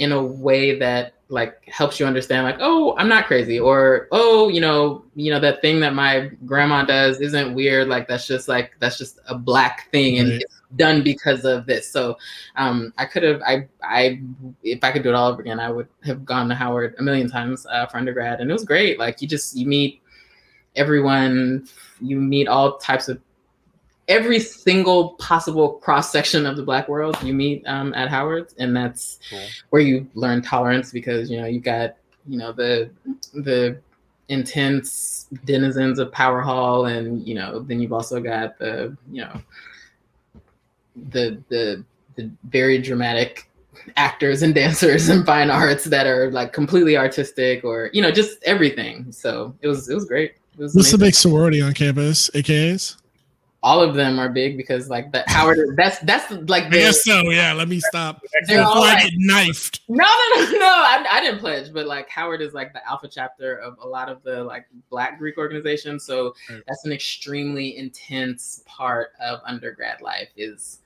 in a way that like helps you understand like oh i'm not crazy or oh you know you know that thing that my grandma does isn't weird like that's just like that's just a black thing and right. it's done because of this so um i could have i i if i could do it all over again i would have gone to howard a million times uh, for undergrad and it was great like you just you meet everyone you meet all types of every single possible cross section of the black world you meet um, at Howard, and that's cool. where you learn tolerance because you know you got you know the the intense denizens of Power Hall, and you know then you've also got the you know the the the very dramatic actors and dancers and fine arts that are like completely artistic or you know just everything. So it was it was great. It was What's amazing. the big sorority on campus? AKAs? All of them are big because like the Howard that's that's like the, I guess so yeah let me stop they're all like, get knifed no no no no I, I, didn't pledge but like Howard is like the alpha chapter of a lot of the like black Greek organizations so right. that's an extremely intense part of undergrad life is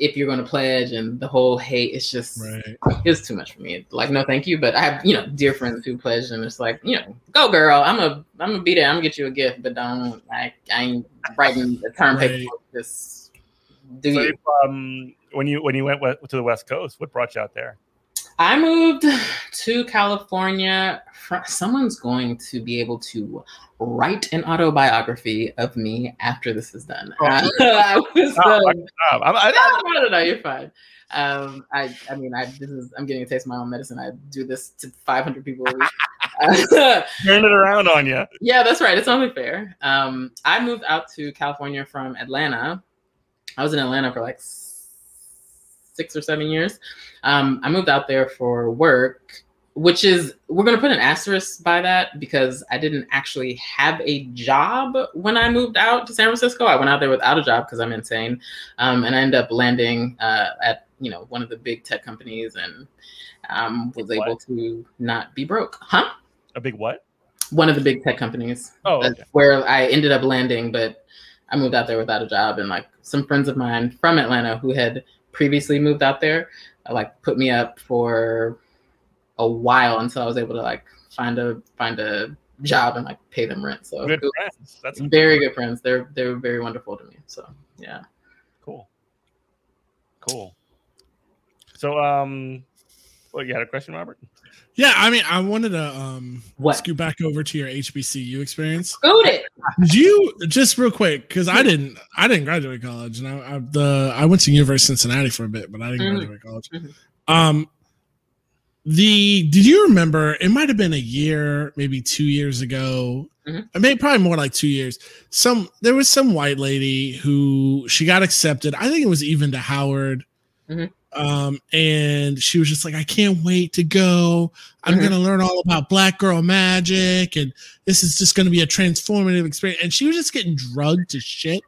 if you're going to pledge and the whole hate it's just right. it's too much for me like no thank you but i have you know dear friends who pledge and it's like you know go girl i'm a i'm gonna be there i'm gonna get you a gift but don't like i ain't writing the term right. paper just do so you. um when you when you went to the west coast what brought you out there I moved to California. Someone's going to be able to write an autobiography of me after this is done. Oh. Uh, I was, um, Um, I'm- I- no, no, no, no, you're fine. Um, I, I mean, I this is I'm getting a taste of my own medicine. I do this to 500 people a week. Turn it around on you. yeah, that's right. It's only fair. Um, I moved out to California from Atlanta. I was in Atlanta for like six or seven years. Um, I moved out there for work, which is we're gonna put an asterisk by that because I didn't actually have a job when I moved out to San Francisco. I went out there without a job because I'm insane, um, and I ended up landing uh, at you know one of the big tech companies and um, was What? able to not be broke. Huh? A big what? One of the big tech companies Oh, okay. where I ended up landing, but I moved out there without a job. And like some friends of mine from Atlanta who had previously moved out there, uh, like put me up for a while until I was able to like find a find a job and like pay them rent. So good friends. That's very good friends. They're they're very wonderful to me. So yeah. cool. Cool. So, um, well, you had a question, Robert? Yeah, I mean, I wanted to um What? scoot back over to your HBCU experience. Scoot it. Did you just real quick because I didn't I didn't graduate college and I, I the I went to University of Cincinnati for a bit, but I didn't Mhm. graduate college. Mhm. Um, the did you remember? It might have been a year, maybe two years ago. Mhm. I mean, probably more like two years. Some there was some white lady who she got accepted. I think it was even to Howard. Mhm. Um, and she was just like, I can't wait to go. I'm Mhm. gonna learn all about black girl magic, and this is just gonna be a transformative experience. And she was just getting drugged to shit.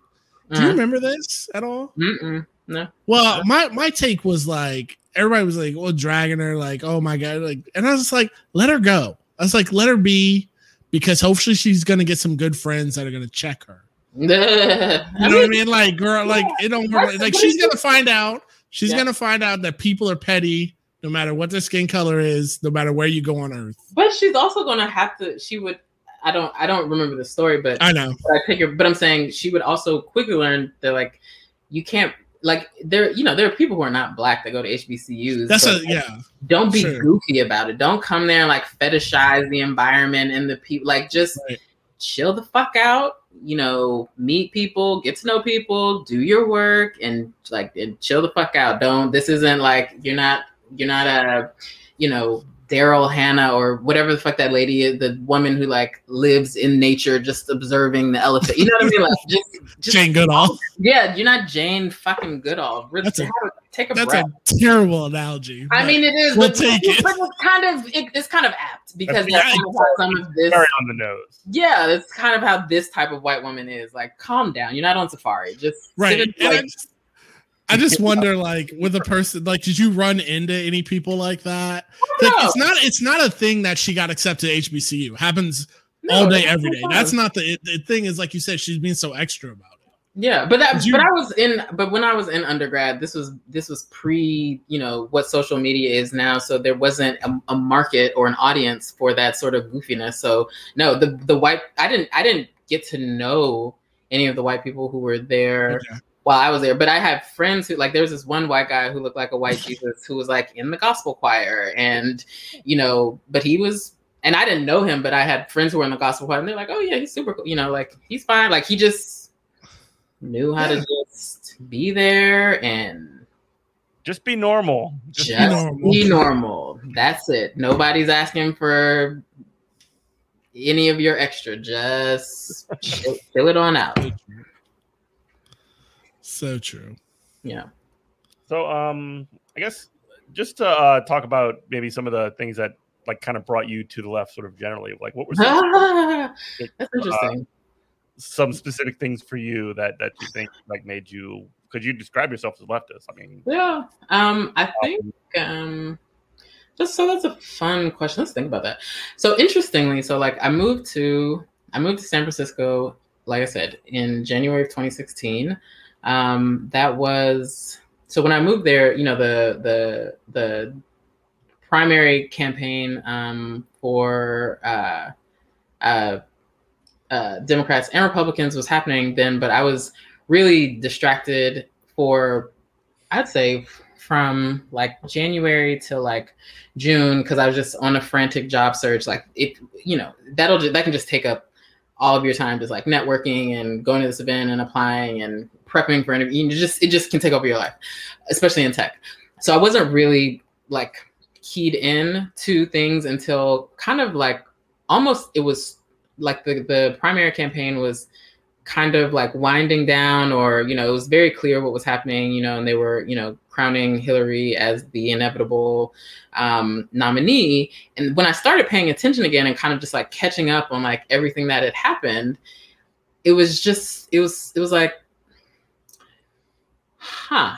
Do you Uh, remember this at all? mm-mm. No. Well, my my take was like everybody was like, well, dragging her, like, oh my god, like, and I was just like, let her go. I was like, let her be, because hopefully she's gonna get some good friends that are gonna check her. You know what I mean, mean? Like, girl, like it don't work. Like she's gonna find out. She's Yeah. gonna find out that people are petty, no matter what their skin color is, no matter where you go on Earth. but she's also gonna have to. She would. I don't. I don't remember the story, but I know. but I her. But I'm saying she would also quickly learn that like you can't like there. You know, there are people who are not black that go to HBCUs. That's a yeah. Don't be sure. goofy about it. Don't come there and like fetishize the environment and the people. Like just Right. chill the fuck out. You know, meet people, get to know people, do your work, and like and chill the fuck out. Don't. This isn't like you're not. You're not a. You know. Daryl Hannah or whatever the fuck that lady is, the woman who like lives in nature, just observing the elephant. You know what I mean? Like just, just Jane Goodall. yeah, you're not Jane fucking Goodall. Really, That's a- have a- take a That's breath. a terrible analogy. I mean, it is. we'll but, take it. but it's kind of it, it's kind of apt because Yeah, that's kind of how some of this. Very on the nose. Yeah, that's kind of how this type of white woman is. Like, calm down. You're not on safari. Just right. in- And I just, I just wonder, like, with a person, like, did you run into any people like that? Oh, like, no. it's not, it's not a thing that she got accepted to HBCU. Happens No, all day, every day. fine. That's not the the thing. Is like you said, she's being so extra about it. Yeah, but that you, but I was in but when I was in undergrad, this was this was pre, you know, what social media is now. So there wasn't a, a market or an audience for that sort of goofiness. So no, the the white I didn't I didn't get to know any of the white people who were there Okay. while I was there. But I had friends who like there was this one white guy who looked like a white Jesus who was like in the gospel choir and you know, but he was and I didn't know him, but I had friends who were in the gospel choir and they're like, Oh yeah, he's super cool, you know, like he's fine. Like he just knew how Yeah. to just be there and Just be normal. just, Just be be, normal. normal. That's it. Nobody's asking for any of your extra. Just chill, chill it on out. So true. Yeah. So, um, I guess just to uh, talk about maybe some of the things that like kind of brought you to the left, sort of generally. Like, what were that, That's interesting. Some specific things for you that that you think like made you? Could you describe yourself as leftist? I mean, Yeah. Um, I think um just so that's a fun question. Let's think about that. So interestingly, so like I moved to I moved to San Francisco, like I said, in January of 2016. Um, that was so when I moved there, you know, the the the primary campaign um for uh uh uh, Democrats and Republicans was happening then, but I was really distracted for, I'd say, from like January to like June because I was just on a frantic job search. Like it, you know, that'll that can just take up all of your time, just like networking and going to this event and applying and prepping for interview. You just it just can take over your life, especially in tech. So I wasn't really like keyed in to things until kind of like almost it was like the the primary campaign was kind of like winding down or you know it was very clear what was happening you know and they were you know crowning hillary as the inevitable um, nominee. And when i started paying attention again and kind of just like catching up on like everything that had happened it was just it was it was like huh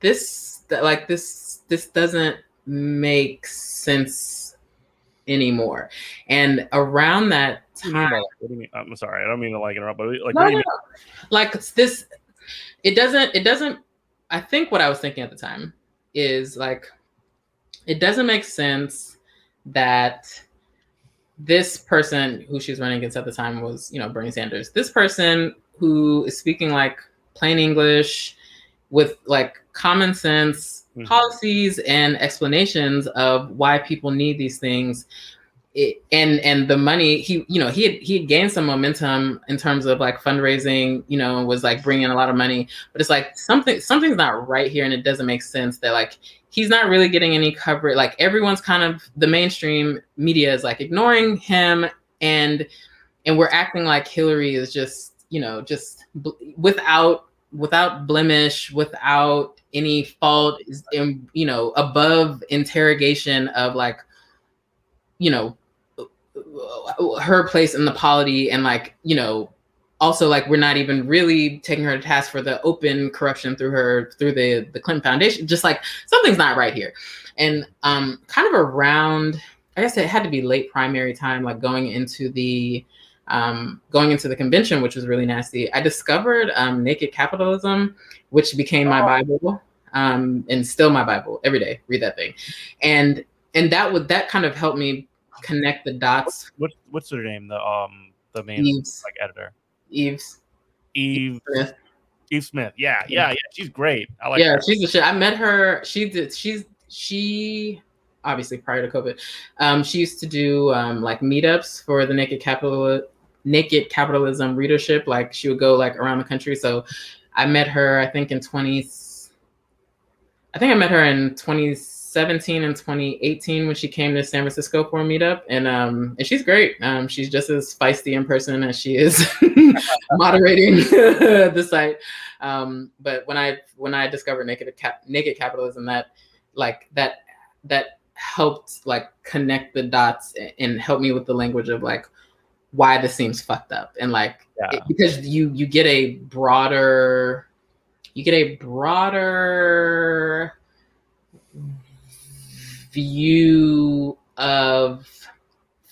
this like this this doesn't make sense anymore and around that time what do you mean? I'm sorry, I don't mean to like interrupt, but like, no, what do you no, no. like this it doesn't it doesn't i think what i was thinking at the time is like it doesn't make sense that this person who she's running against at the time was you know bernie sanders this person who is speaking like plain english with like common sense Mhm. policies and explanations of why people need these things. It, and and the money he you know he had he had gained some momentum in terms of like fundraising you know was like bringing a lot of money. But it's like something something's not right here and it doesn't make sense that like he's not really getting any coverage. Like everyone's kind of the mainstream media is like ignoring him and and we're acting like hillary is just you know just bl- without without blemish without any fault in, you know above interrogation of like you know her place in the polity and like you know also like we're not even really taking her to task for the open corruption through her through the the clinton foundation. Just like something's not right here. And um kind of around i guess it had to be late primary time like going into the um going into the convention which was really nasty i discovered um naked capitalism which became my bible um and still my bible every day read that thing and and that would that kind of helped me connect the dots What what's her name? The um the main Yves. like editor Yves. Yves Smith. Yves Smith. Yeah, yeah, yeah. She's great. I like yeah, her. she's the shit. I met her. She did. She's she obviously prior to COVID. Um, she used to do um like meetups for the Naked Capital Naked Capitalism readership. Like she would go like around the country. So I met her. I think in twenty. I think I met her in 2017 and 2018 when she came to San Francisco for a meetup, and um, and she's great. Um, she's just as feisty in person as she is moderating the site. Um, but when I when I discovered naked cap, naked capitalism, that like that that helped like connect the dots and help me with the language of like why this seems fucked up and like Yeah. it- because you you get a broader you get a broader view of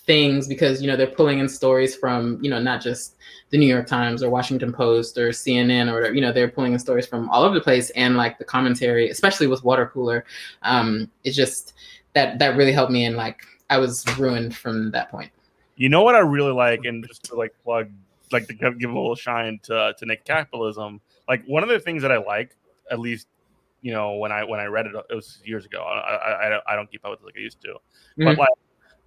things because you know they're pulling in stories from you know not just the New York Times or Washington Post or CNN or whatever. You know they're pulling in stories from all over the place and like the commentary, especially with Water Cooler, um, it's just that that really helped me and like I was ruined from that point. You know what I really like, and just to like plug, like to give give a little shine to to Nick capitalism. Like one of the things that I like, at least, you know, when I when I read it, it was years ago. I I, I, don't, keep up with it like I used to, but Mhm. like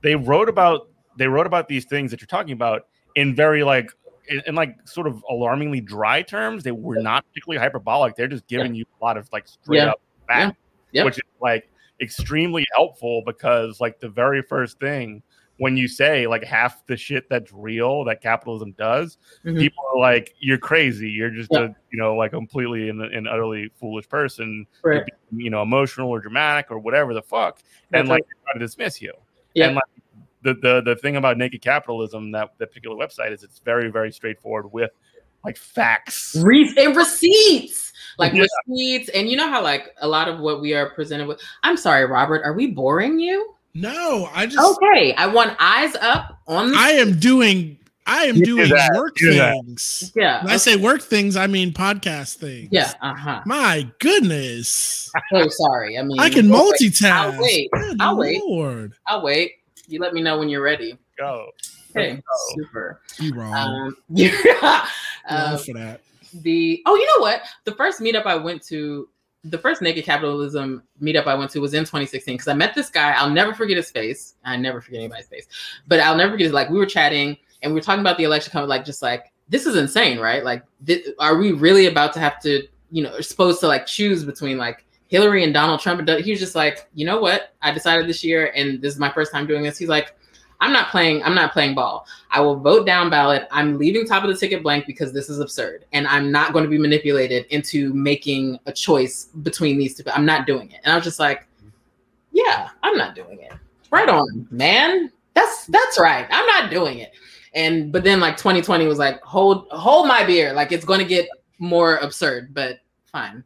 they wrote about they wrote about these things that you're talking about in very like in, in like sort of alarmingly dry terms. They were not particularly hyperbolic. They're just giving you a lot of like straight Yeah. up facts, Yeah. which is like extremely helpful because like the very first thing when you say like half the shit that's real that capitalism does, Mhm. people are like, "You're crazy. You're just Yeah. a you know like completely an, an utterly foolish person. Right. You know, emotional or dramatic or whatever the fuck." That's and like try to dismiss you. Yeah. And like the, the the thing about naked capitalism that that particular website is it's very very straightforward with like facts. Re- and receipts like Yeah. receipts and you know how like a lot of what we are presented with i'm sorry robert are we boring you No, I just okay i want eyes up on the I am doing I am You do doing that, work do that. things. yeah When I say work things, I mean podcast things. yeah uh-huh My goodness. oh sorry i mean I can I'll wait. multitask. I'll wait. Good I'll wait. I'll wait you let me know when you're ready Go. okay go. super You wrong. um yeah Wrong um, for that. the oh you know what the first meetup i went to the first naked capitalism meetup I went to was in 2016 because I met this guy. I'll never forget his face. I never forget anybody's face, but I'll never forget. His, like we were chatting and we were talking about the election coming. Like just like this is insane, right? Like are we really about to have to you know supposed to like choose between like Hillary and Donald Trump? He was just like, you know what? I decided this year, and this is my first time doing this. He's like, I'm not playing. I'm not playing ball. I will vote down ballot. I'm leaving top of the ticket blank because this is absurd, and I'm not going to be manipulated into making a choice between these two. I'm not doing it. And I was just like, yeah, I'm not doing it. Right on, man. That's that's right. I'm not doing it. And but then like 2020 was like, hold hold my beer. Like it's going to get more absurd, but fine.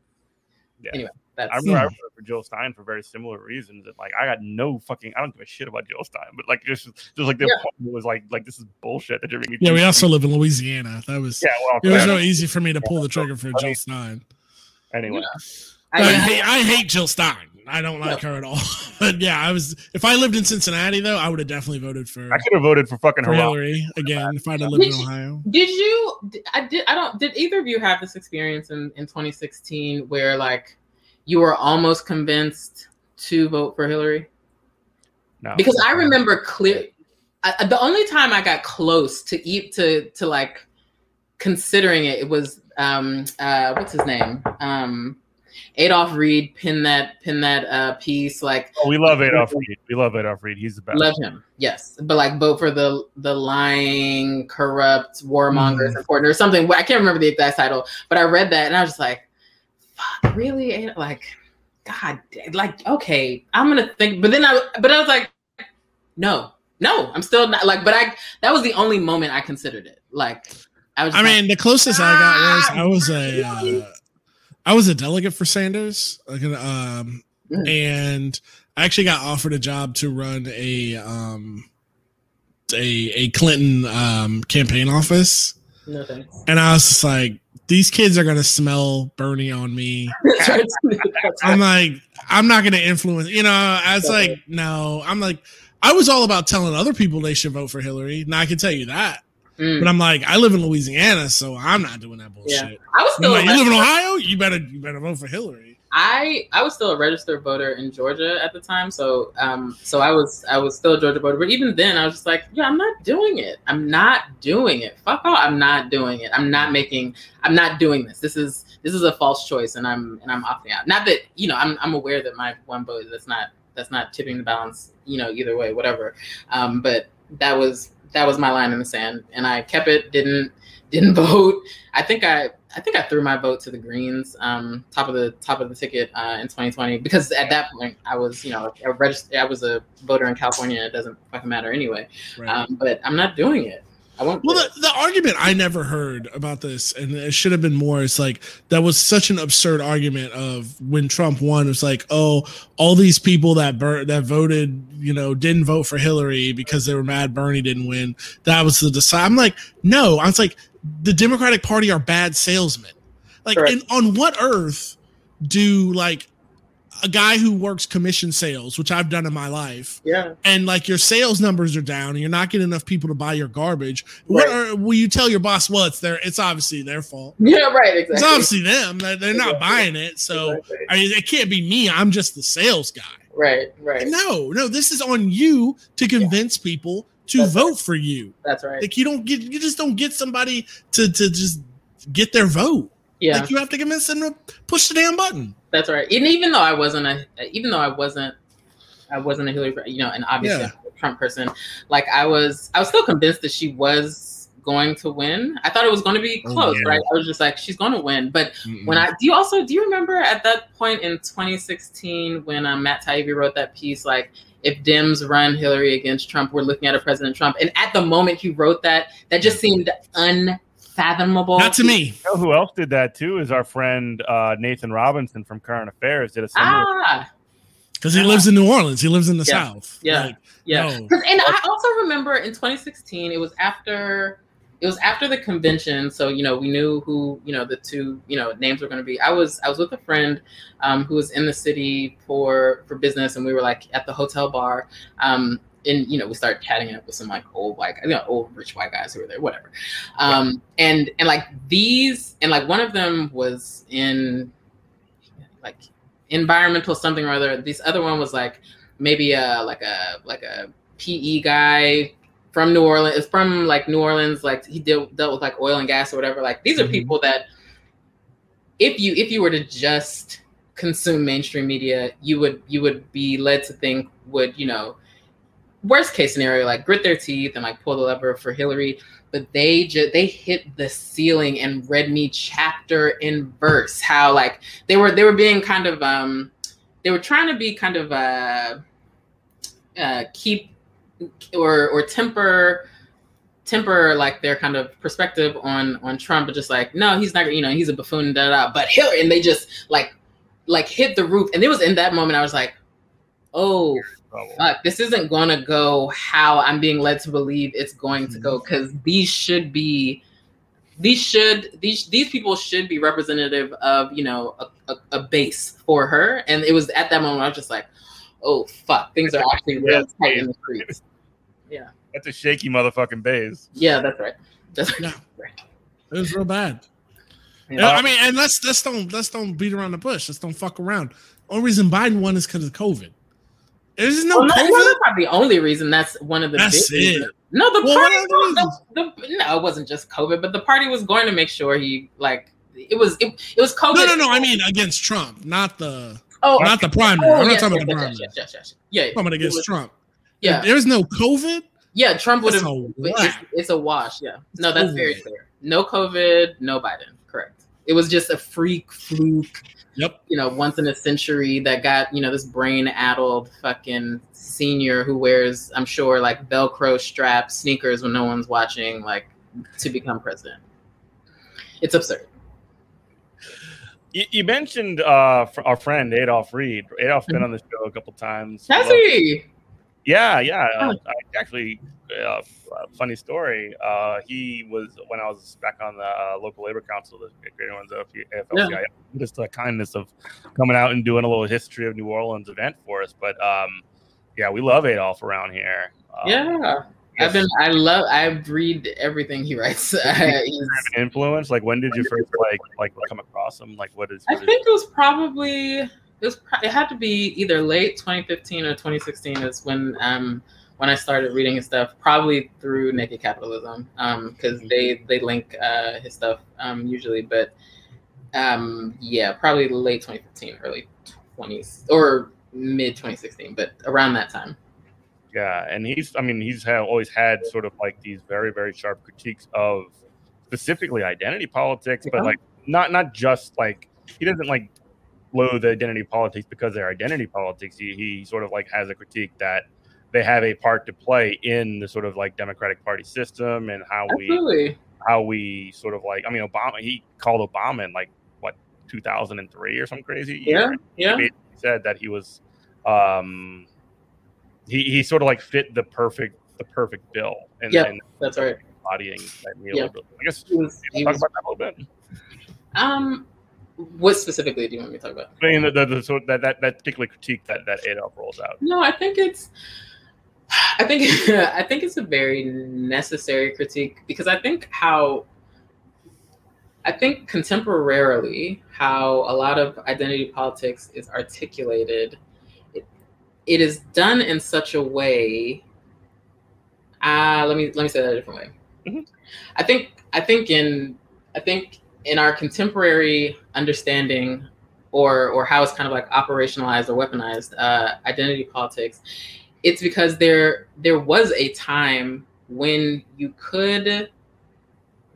Yeah. Anyway, that's I remember I hmm. voted for Jill Stein for very similar reasons. And like I got no fucking I don't give a shit about Jill Stein, but like just just like the Yeah. point was like like this is bullshit that you're making. Yeah, we also live in Louisiana. That was yeah. Well, it was fair. no easy for me to pull the trigger for Jill Stein. anyway. I, I, hate, I hate Jill Stein. I don't like her at all. but yeah, I was. If I lived in Cincinnati, though, I would have definitely voted for, I could have voted for fucking for Hillary. Hillary again if I'd have lived in Did you- Ohio. Did you? I did. I don't. Did either of you have this experience in in 2016 where like you were almost convinced to vote for Hillary? No, Because I remember clear. I, the only time I got close to eat to to like considering it, it was um uh what's his name um Adolph Reed pin that pin that uh piece like Oh, we love Adolph Reed. We love Adolph Reed. He's the best. Love him, yes, but like vote for the the lying, corrupt warmonger is important or something. I can't remember the exact title, but I read that and I was just like, "Fuck, really?" Like, God, like, okay, I'm gonna think. But then I, but I was like, no, no, I'm still not like. But I, that was the only moment I considered it. Like, I was. I like, mean, the closest I got was Ah, I was a really? uh, I was a delegate for Sanders, like um, Mm. and I actually got offered a job to run a um a a Clinton um campaign office, no thanks. and I was just like, these kids are gonna smell Bernie on me. I'm like, I'm not gonna influence. You know, I was like, no. I'm like, I was all about telling other people they should vote for Hillary. Now I can tell you that, Mm. but I'm like, I live in Louisiana, so I'm not doing that bullshit. I was still. like, you live in Ohio? You better you better vote for Hillary. I I was still a registered voter in Georgia at the time, so um so I was I was still a Georgia voter, but even then I was just like, yeah, I'm not doing it. I'm not doing it. Fuck off. I'm not doing it. I'm not making. I'm not doing this. This is this is a false choice, and I'm and I'm opting out. Not that you know I'm I'm aware that my one vote that's not that's not tipping the balance. You know, either way, whatever. Um, but that was that was my line in the sand, and I kept it. Didn't didn't vote. I think I I think I threw my vote to the Greens, um, top of the top of the ticket uh, in 2020 because at that point I was, you know, a I was a voter in California. It doesn't fucking matter anyway. Um, but I'm not doing it. Well, the, the argument I never heard about this, and it should have been more. It's like that was such an absurd argument of when Trump won. It's like, oh, all these people that bur- that voted, you know, didn't vote for Hillary because they were mad Bernie didn't win. That was the decide. I'm like, no. I was like, the Democratic Party are bad salesmen. Like, Correct. in, on what earth do like a guy who works commission sales, which I've done in my life, yeah, and like your sales numbers are down and you're not getting enough people to buy your garbage. What Right. are, will you tell your boss well it's their it's obviously their fault. Yeah, right, exactly. it's obviously them. They're, they're not Exactly. buying it. So Exactly. i mean it can't be me. I'm just the sales guy. Right, right. no no this is on you to convince people to That's vote for you. That's right. like you don't get you just don't get somebody to to just get their vote. Yeah, like you have to convince them to push the damn button that's right. And even though I wasn't a, even though I wasn't, I wasn't a Hillary, you know, and obviously Yeah. Trump person. Like I was, I was still convinced that she was going to win. I thought it was going to be Oh, close, yeah. right? I was just like, she's going to win. But when I do you also do you remember at that point in 2016 when um, Matt Taibbi wrote that piece like if Dems run Hillary against Trump, we're looking at a President Trump. And at the moment he wrote that, that just seemed unfathomable. not to me You know who else did that too? Is our friend uh, Nathan Robinson from Current Affairs did a similar. Ah, because he lives in new orleans he lives in the Yeah. south Yeah. Like, yeah. no. 'Cause- and I also remember in 2016, it was after it was after the convention, so you know we knew who you know the two you know names were going to be. I was I was with a friend um, who was in the city for for business, and we were like at the hotel bar. Um, and you know we started chatting up with some like old white you know old rich white guys who were there whatever um and and like these and like one of them was in like environmental something or other. This other one was like maybe a like a like a PE guy from New Orleans. It's from like New Orleans. Like he dealt dealt with like oil and gas or whatever. Like these are Mhm. people that if you if you were to just consume mainstream media, you would you would be led to think would you know worst case scenario like grit their teeth and like pull the lever for Hillary, but they just they hit the ceiling and read me chapter and verse how like they were they were being kind of um they were trying to be kind of uh uh keep or or temper temper like their kind of perspective on on Trump, but just like no, he's not. You know, he's a buffoon. Da da. But Hillary, and they just like like hit the roof. And it was in that moment I was like, oh Trouble. fuck, this isn't gonna go how I'm being led to believe it's going to go. Mm-hmm. Because these should be. These should these these people should be representative of you know a, a, a base for her, and it was at that moment I was just like, oh fuck, things are actually real tight in the streets. Yeah that's a shaky motherfucking base. Yeah, that's right. That's right. It was real bad. Yeah. I mean, and let's let's don't let's don't beat around the bush. Let's don't fuck around. Only reason Biden won is because of COVID. There's no Well, no, COVID. well, that's not the only reason. That's one of the That's big it. No, the Well, party. was- the, the, no, it wasn't just COVID, but the party was going to make sure he like it was it, it was COVID. no, no, no. I mean against Trump, not the oh, not the primary. oh, I'm not yes, talking yes, about the yes, primary. yes, yes, yes. Yeah, I'm talking against was- Trump. yeah, If there's no COVID. yeah. Trump would have. It's, it's a wash. Yeah, no, that's very clear. No COVID, no Biden. Correct. It was just a freak fluke. Yep. you know, once in a century that got, you know, this brain addled fucking senior who wears, I'm sure, like Velcro strap sneakers when no one's watching, like to become president. It's absurd. You, you mentioned uh, our friend Adolph Reed. Adolph's been on the show a couple times. Has he? Yeah, yeah. Uh. I, actually, uh, uh, funny story. Uh, he was when I was back on the uh, local labor council, the Greater Orleans AFL-CIO. Just the kindness of coming out and doing a little history of New Orleans event for us. But um, yeah, we love Adolph around here. Um, Yeah. I've been, I love, I read everything he writes. He's- an influence. Like, when did you first like like come across him? Like, what is? I what is- think it was probably it was it had to be either late 2015 or 2016 is when um when I started reading his stuff probably through Naked Capitalism um because they they link uh his stuff um usually but um yeah probably late 2015 early 20s or mid 2016 but around that time Yeah, and he's I mean he's had, always had sort of like these very very sharp critiques of specifically identity politics, but Yeah. like not not just like he doesn't like loathe identity politics because they're identity politics. He he sort of like has a critique that they have a part to play in the sort of like Democratic Party system and how we how we sort of like I mean Obama he called Obama in like what 2003 or some crazy yeah year yeah basically said that he was um he, he sort of like fit the perfect the perfect bill and, Yep, and that's right embodying that Yeah. neoliberalism. I guess he was, he talk was about that a little bit. um what specifically do you want me to talk about I mean the, the, the sort that, that that particular critique that that Adolph rolls out. No, I think it's I think I think it's a very necessary critique because I think how I think contemporarily how a lot of identity politics is articulated it, it is done in such a way uh let me let me say that a different way. Mhm. I think I think in I think in our contemporary understanding or or how it's kind of like operationalized or weaponized uh, identity politics, it's because there there was a time when you could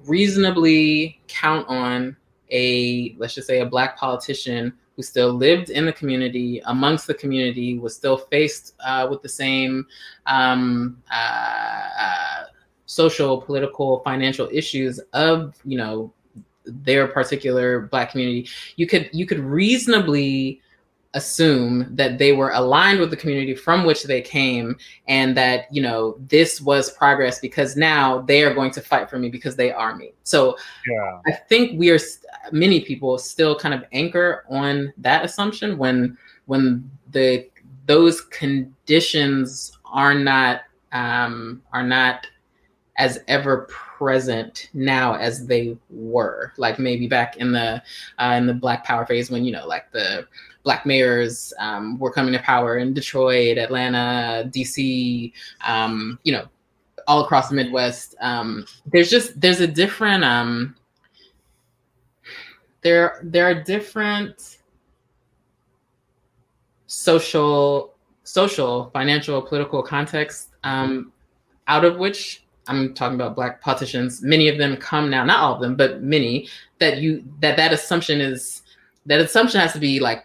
reasonably count on a let's just say a black politician who still lived in the community amongst the community was still faced uh, with the same um, uh, uh, social political financial issues of you know their particular black community. You could you could reasonably assume that they were aligned with the community from which they came and that you know this was progress because now they are going to fight for me because they are me so Yeah. i think we are many people still kind of anchor on that assumption when when the those conditions are not um are not as ever present now as they were like maybe back in the uh, in the black power phase when you know like the black mayors um, were coming to power in detroit atlanta dc um, you know all across the midwest um, there's just there's a different um, there there are different social social financial political contexts um, out of which I'm talking about black politicians. Many of them come now, not all of them, but many that you that that assumption is that assumption has to be like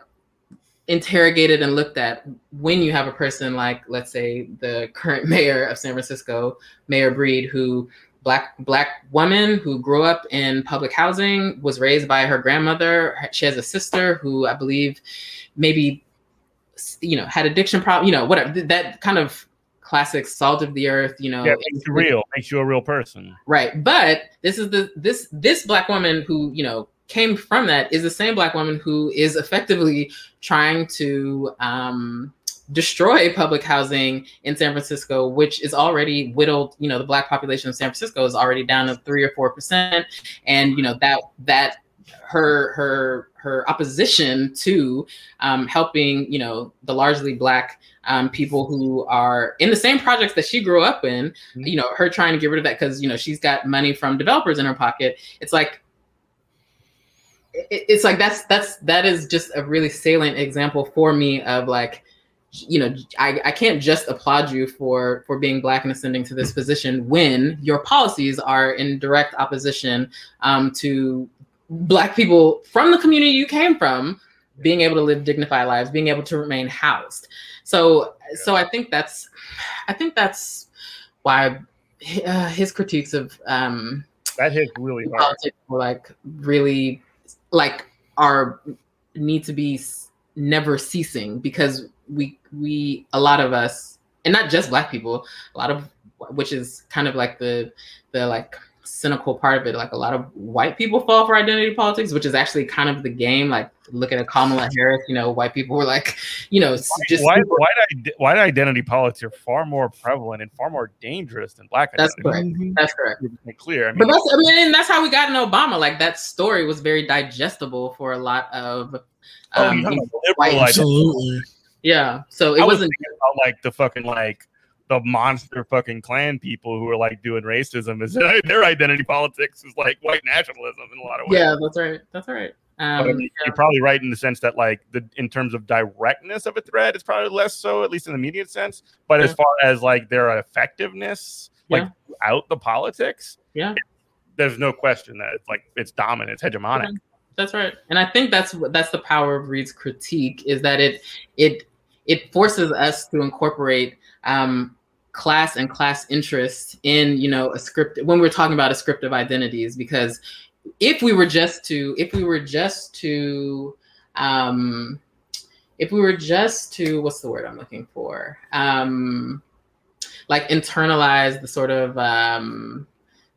interrogated and looked at when you have a person like let's say the current mayor of San Francisco, Mayor Breed, who black black woman who grew up in public housing, was raised by her grandmother. She has a sister who I believe maybe you know had addiction problem, you know, whatever that kind of classic salt of the earth, you know. Yeah, makes you real, makes you a real person. Right. But this is the this this black woman who, you know, came from that is the same black woman who is effectively trying to um destroy public housing in San Francisco, which is already whittled. You know, the black population of San Francisco is already down to three or four percent, and you know that that her her her opposition to um, helping you know the largely black um, people who are in the same projects that she grew up in, mm-hmm. you know, her trying to get rid of that because, you know, she's got money from developers in her pocket. It's like, it's like that's that's that is just a really salient example for me of like you know I, I can't just applaud you for for being black and ascending to this position when your policies are in direct opposition um, to black people from the community you came from being able to live dignified lives being able to remain housed so so I think that's I think that's why uh, his critiques of um that hit really hard. Were like really like are need to be never ceasing because we we a lot of us and not just black people a lot of which is kind of like the the like cynical part of it. Like a lot of white people fall for identity politics, which is actually kind of the game. Like look at a Kamala Harris, you know, white people were like, you know, just white, white, white identity politics are far more prevalent and far more dangerous than black. That's correct. Mm-hmm. That's correct. Clear. I mean, but that's I mean, that's how we got in Obama. Like that story was very digestible for a lot of. Oh, um, oh, white absolutely. Yeah. So it I wasn't was like the fucking like the monster fucking Klan people who are like doing racism is their identity politics is like white nationalism in a lot of ways. Yeah, that's right. That's right. Um, I mean, yeah. You're probably right in the sense that like the in terms of directness of a threat, it's probably less so, at least in the immediate sense. But yeah. as far as like their effectiveness, like yeah. out the politics, yeah, there's no question that it's like it's dominant, it's hegemonic. That's right, and I think that's that's the power of Reed's critique is that it it it forces us to incorporate um, class and class interest in you know a script when we're talking about descriptive identities because if we were just to if we were just to um if we were just to what's the word i'm looking for? Um like internalize the sort of um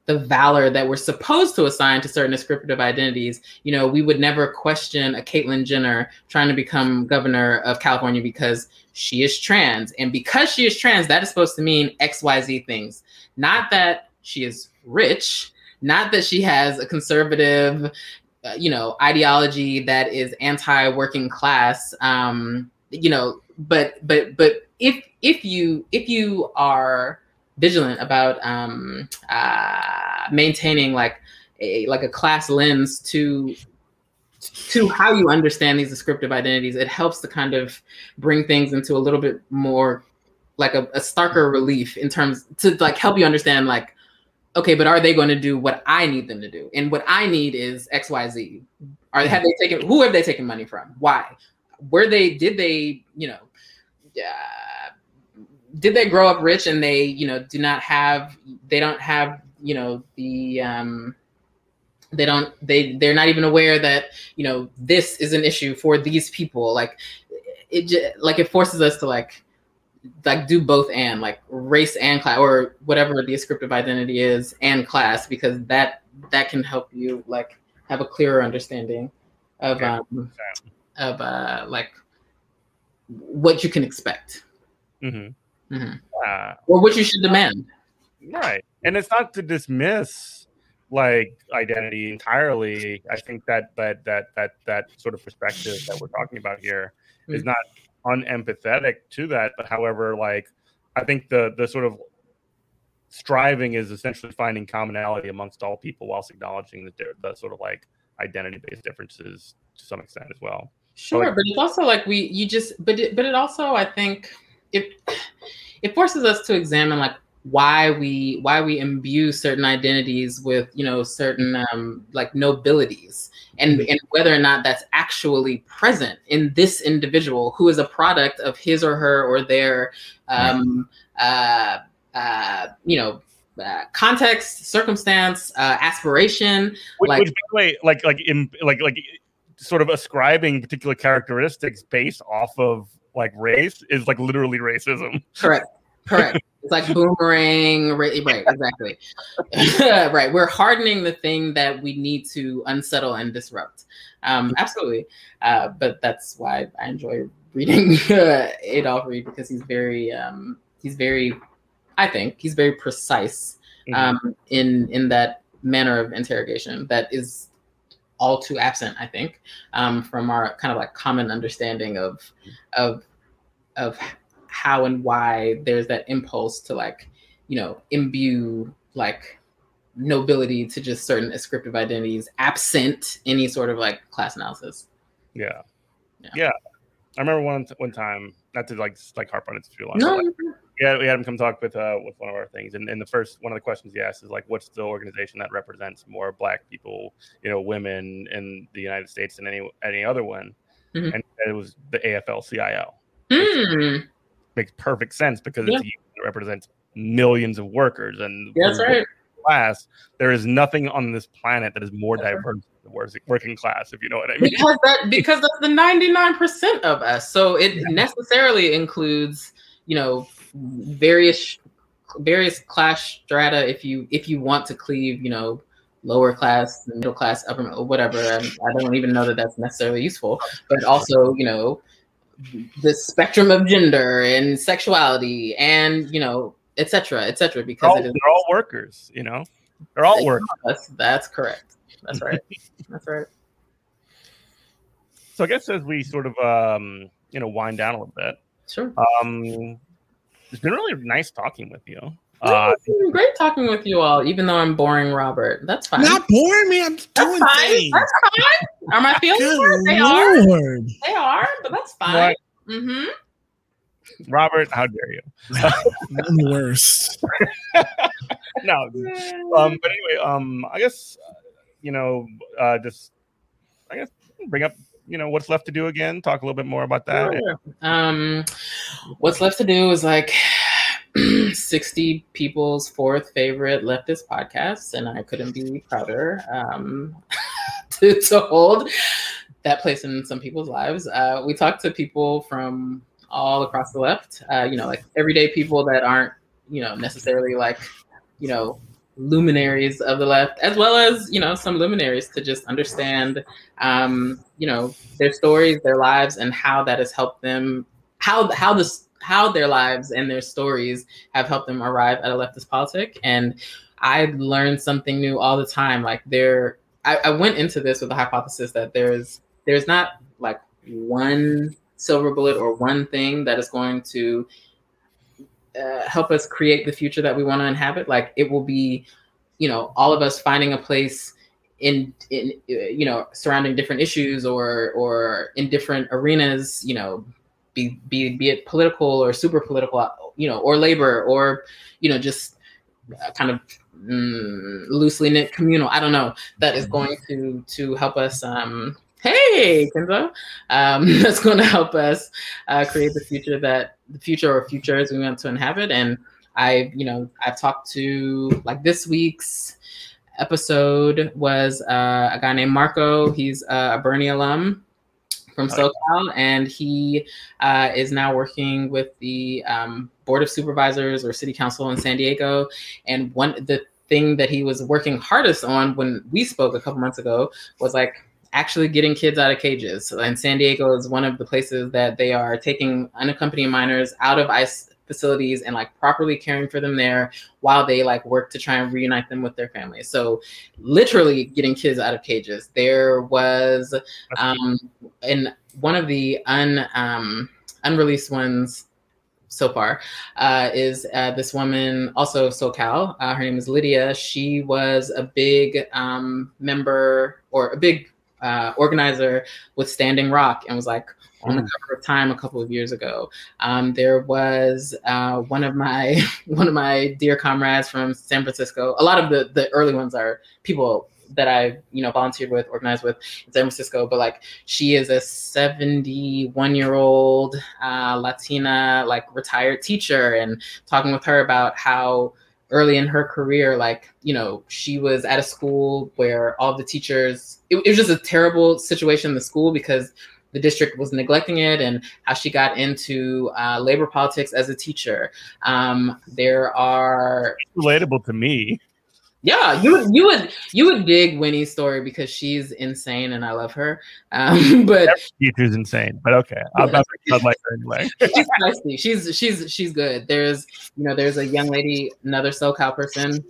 the valor that we're supposed to assign to certain descriptive identities, you know, we would never question a Caitlyn Jenner trying to become governor of California because she is trans. And because she is trans, that is supposed to mean XYZ things. Not that she is rich, not that she has a conservative, uh, you know, ideology that is anti-working class. Um, you know, but but but if if you if you are vigilant about um, uh, maintaining like a like a class lens to to how you understand these descriptive identities. It helps to kind of bring things into a little bit more like a, a starker relief in terms to like help you understand like okay but are they going to do what i need them to do? And what i need is xyz are have they taken who have they taken money from? Why? Where they did they you know yeah did they grow up rich and they you know do not have they don't have you know the um they don't they they're not even aware that you know this is an issue for these people. Like it just, like it forces us to like like do both and like race and class or whatever the descriptive identity is and class because that that can help you like have a clearer understanding of um of uh like what you can expect. Mm-hmm. Mm-hmm. Uh, or what you should demand. Right. And it's not to dismiss like identity entirely. I think that that that that that sort of perspective that we're talking about here is Mm. not unempathetic to that. But however, like I think the the sort of striving is essentially finding commonality amongst all people whilst acknowledging the, di- the sort of like identity based differences to some extent as well. Sure, like- but it's also like we you just but it, but it also I think it it forces us to examine like why we why we imbue certain identities with you know certain um like nobilities and and whether or not that's actually present in this individual who is a product of his or her or their um uh uh you know uh, context circumstance uh aspiration Which, Like- which way, like like in like like sort of ascribing particular characteristics based off of like race is like literally racism. Correct. Correct. It's like boomerang. Right, right exactly. right. We're hardening the thing that we need to unsettle and disrupt. Um, absolutely. Uh, but that's why I enjoy reading uh, Adolph Reed because he's very, um, he's very, I think he's very precise Mhm. um, in in that manner of interrogation that is all too absent, I think, um, from our kind of like common understanding of of of how and why there's that impulse to like you know imbue like nobility to just certain ascriptive identities absent any sort of like class analysis yeah. Yeah. yeah, I remember one one time, not to like like harp on it too long. no but, like, yeah, we had him come talk with uh with one of our things, and, and the first one of the questions he asked is like, what's the organization that represents more Black people, you know, women in the United States than any any other one? Mhm. And it was the AFL-CIO. Hmm, Makes perfect sense because Yeah. it's a represents millions of workers and that's right class. There is nothing on this planet that is more That's right. diverse than the working class, if you know what I mean. because that because that's the 99% of us so it necessarily includes you know various various class strata if you if you want to cleave you know lower class middle class upper whatever. And i don't even know that that's necessarily useful. But also you know the spectrum of gender and sexuality and you know et cetera et cetera They're because all, it is they're all workers, you know. They're all workers. that's, that's correct. That's right. That's right. So I guess as we sort of um, you know wind down a little bit, sure. um, it's been really nice talking with you. Uh, it's been great talking with you all, even though I'm boring Robert. That's fine. Not boring me. I'm that's doing fine. things. That's fine. Are my feelings Good hurt? They are. lord. They are, but that's fine. Mm-hmm. Robert, how dare you? I'm the worst. No, um, but anyway, um, I guess uh, you know, uh, just I guess bring up you know what's left to do again. Talk a little bit more about that. Sure. Um, what's left to do is like 60 people's fourth favorite leftist podcast, and I couldn't be prouder um, to, to hold that place in some people's lives. Uh, we talked to people from all across the left, uh, you know, like everyday people that aren't, you know, necessarily like, you know, luminaries of the left, as well as, you know, some luminaries to just understand, um, you know, their stories, their lives, and how that has helped them, how how this how their lives and their stories have helped them arrive at a leftist politic. And I learn something new all the time. Like there, I, I went into this with the hypothesis that there's there's not like one silver bullet or one thing that is going to uh, help us create the future that we want to inhabit. Like it will be, you know, all of us finding a place in in uh, you know surrounding different issues or or in different arenas. You know, be be be it political or super political, you know, or labor or you know just uh, kind of mm, loosely knit communal. I don't know that is going to to help us. Um, hey, Kenzo, um, that's going to help us uh, create the future that the future or futures we want to inhabit. And I, you know, I've talked to like this week's episode was uh, a guy named Marco. He's uh, a Bernie alum from SoCal, and he uh, is now working with the um, Board of Supervisors or City Council in San Diego. And one the thing that he was working hardest on when we spoke a couple months ago was like actually getting kids out of cages. And San Diego is one of the places that they are taking unaccompanied minors out of ICE facilities and like properly caring for them there while they like work to try and reunite them with their families. So literally getting kids out of cages. There was um in one of the un um unreleased ones so far uh, is uh, this woman, also SoCal. Uh, her name is Lydia. She was a big um, member or a big uh, organizer with Standing Rock and was like on the Mm. cover of Time a couple of years ago. Um, there was uh, one of my one of my dear comrades from San Francisco. A lot of the the early ones are people that I you know volunteered with, organized with in San Francisco. But like she is a 71 year old uh, Latina like retired teacher, and talking with her about how early in her career, like you know she was at a school where all the teachers it, it was just a terrible situation in the school because the district was neglecting it and how she got into uh, labor politics as a teacher. Um, there are relatable to me. Yeah, you would you would you would dig Winnie's story because she's insane and I love her. Um, but teacher's insane, but okay, I'm not I'd like her anyway. she's feisty. She's she's she's good. There's you know there's a young lady, another SoCal person,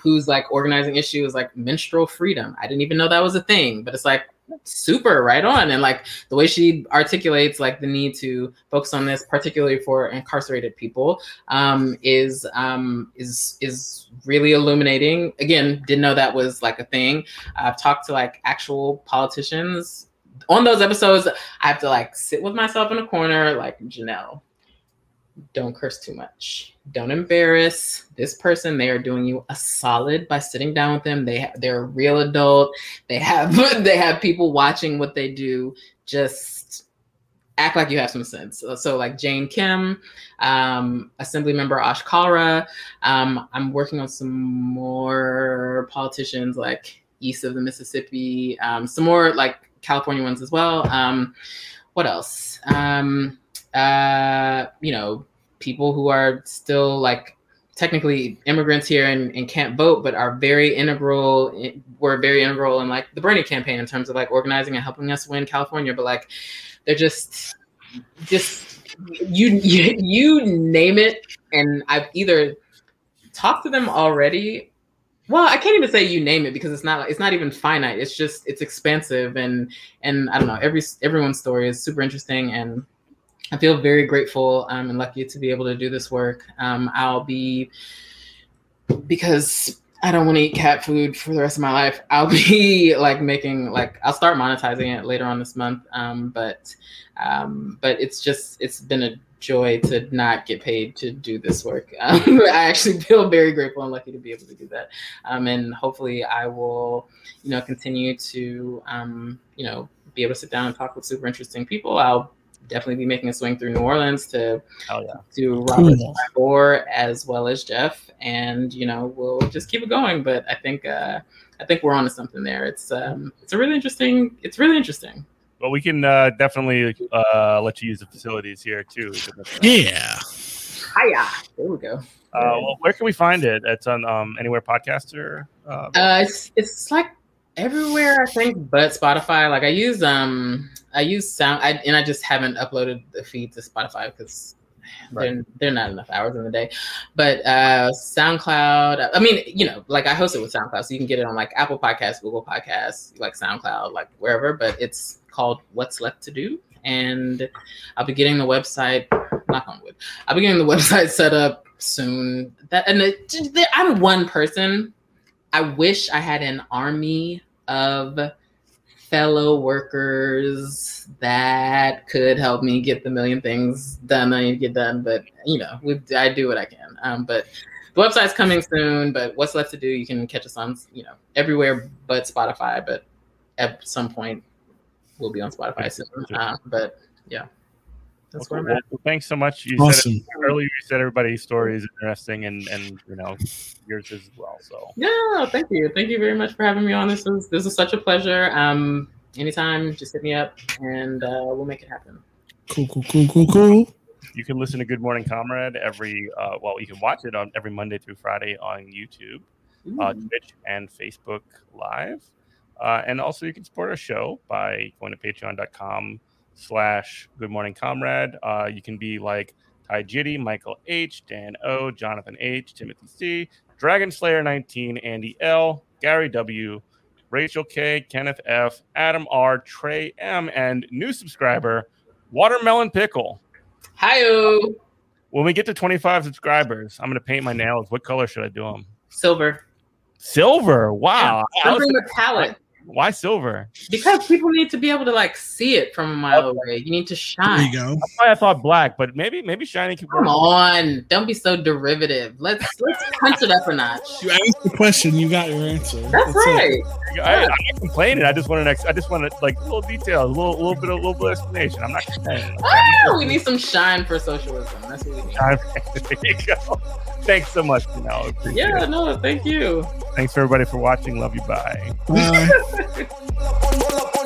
who's like organizing issues like menstrual freedom. I didn't even know that was a thing, but it's like super right on. And like the way she articulates like the need to focus on this particularly for incarcerated people um is um is is really illuminating. Again didn't know that was like a thing. I've talked to like actual politicians. On those episodes i have to like sit with myself in a corner like janelle don't curse too much. Don't embarrass. This person they are doing you a solid by sitting down with them. They ha- they're a real adult. They have they have people watching what they do. Just act like you have some sense. So, so like jane kim um, assembly member ash kalra um, i'm working on some more politicians like east of the mississippi um, some more like california ones as well. Um, what else? Um, uh, you know people who are still like technically immigrants here and, and can't vote, but are very integral. Were very integral in like the Bernie campaign in terms of like organizing and helping us win California. But like, they're just, just you you, you name it, and I've either talked to them already. Well, I can't even say you name it because it's not it's not even finite. It's just it's expansive and and I don't know. Every everyone's story is super interesting and I feel very grateful um, and lucky to be able to do this work. Um, I'll be because I don't want to eat cat food for the rest of my life. I'll be like making like I'll start monetizing it later on this month. Um, but um, but it's just it's been a joy to not get paid to do this work. Um, I actually feel very grateful and lucky to be able to do that. Um, and hopefully I will you know continue to um, you know be able to sit down and talk with super interesting people. I'll definitely be making a swing through New Orleans to Hell yeah. to Robert Cool. Or as well as Jeff, and you know we'll just keep it going. But I think uh, I think we're onto something there. It's um, it's a really interesting. It's really interesting. Well, we can uh, definitely uh, let you use the facilities here too. Yeah. Hiya! There we go. Uh, well, where can we find it? It's on um, anywhere podcaster. Uh, Uh, it's it's like everywhere I think, but Spotify. Like I use um I use sound, I, and I just haven't uploaded the feed to Spotify because Right. they're, they're not enough hours in the day. But uh SoundCloud. I mean, you know, like I host it with SoundCloud, so you can get it on like Apple Podcasts, Google Podcasts, like SoundCloud, like wherever. But it's called What's Left to Do, and I'll be getting the website. Knock on wood. I'll be getting the website set up soon. That and it, I'm one person. I wish I had an army of fellow workers that could help me get the million things done I need to get done. But you know, we, I do what I can. Um, but the website's coming soon. But what's left to do? You can catch us on you know everywhere but Spotify. But at some point, we'll be on Spotify soon. Uh, but yeah, that's well, where I'm at. well, thanks so much. You Awesome. said it earlier. You said everybody's story is interesting, and and you know yours as well. So Yeah, thank you. Thank you very much for having me on. This is this is such a pleasure. Um, anytime, just hit me up and uh, we'll make it happen. Cool, cool, cool, cool, cool. you can listen to Good Morning Comrade every uh, well, you can watch it on every Monday through Friday on YouTube. uh, Twitch and Facebook Live. Uh, and also, you can support our show by going to patreon.com slash good morning comrade. Uh, you can be like Ty Jitty, Michael H, Dan O, Jonathan H, Timothy C, Dragon Slayer 19, Andy L, Gary W, Rachel K, Kenneth F, Adam R, Trey M, and new subscriber, Watermelon Pickle. Hi, When we get to 25 subscribers, I'm going to paint my nails. What color should I do them? Silver. Silver. Wow. I was Something metallic. Why silver? Because people need to be able to like see it from a mile away. You need to There shine. you go. That's why I thought black, but maybe maybe shiny could work. Come on, don't be so derivative. Let's let's punch it up a notch. You asked the question, you got your answer. That's it. right. I, I'm not complaining. I just want an ex- I just want like little details, a little, little bit, a little bit of explanation. I'm not complaining. Ah, we need some shine for socialism. That's what we need. Time- there you go. Thanks so much, Janelle. Appreciate Yeah, it. no, thank you. Thanks for everybody for watching. Love you. Bye. Bye. Hola, hola, hola.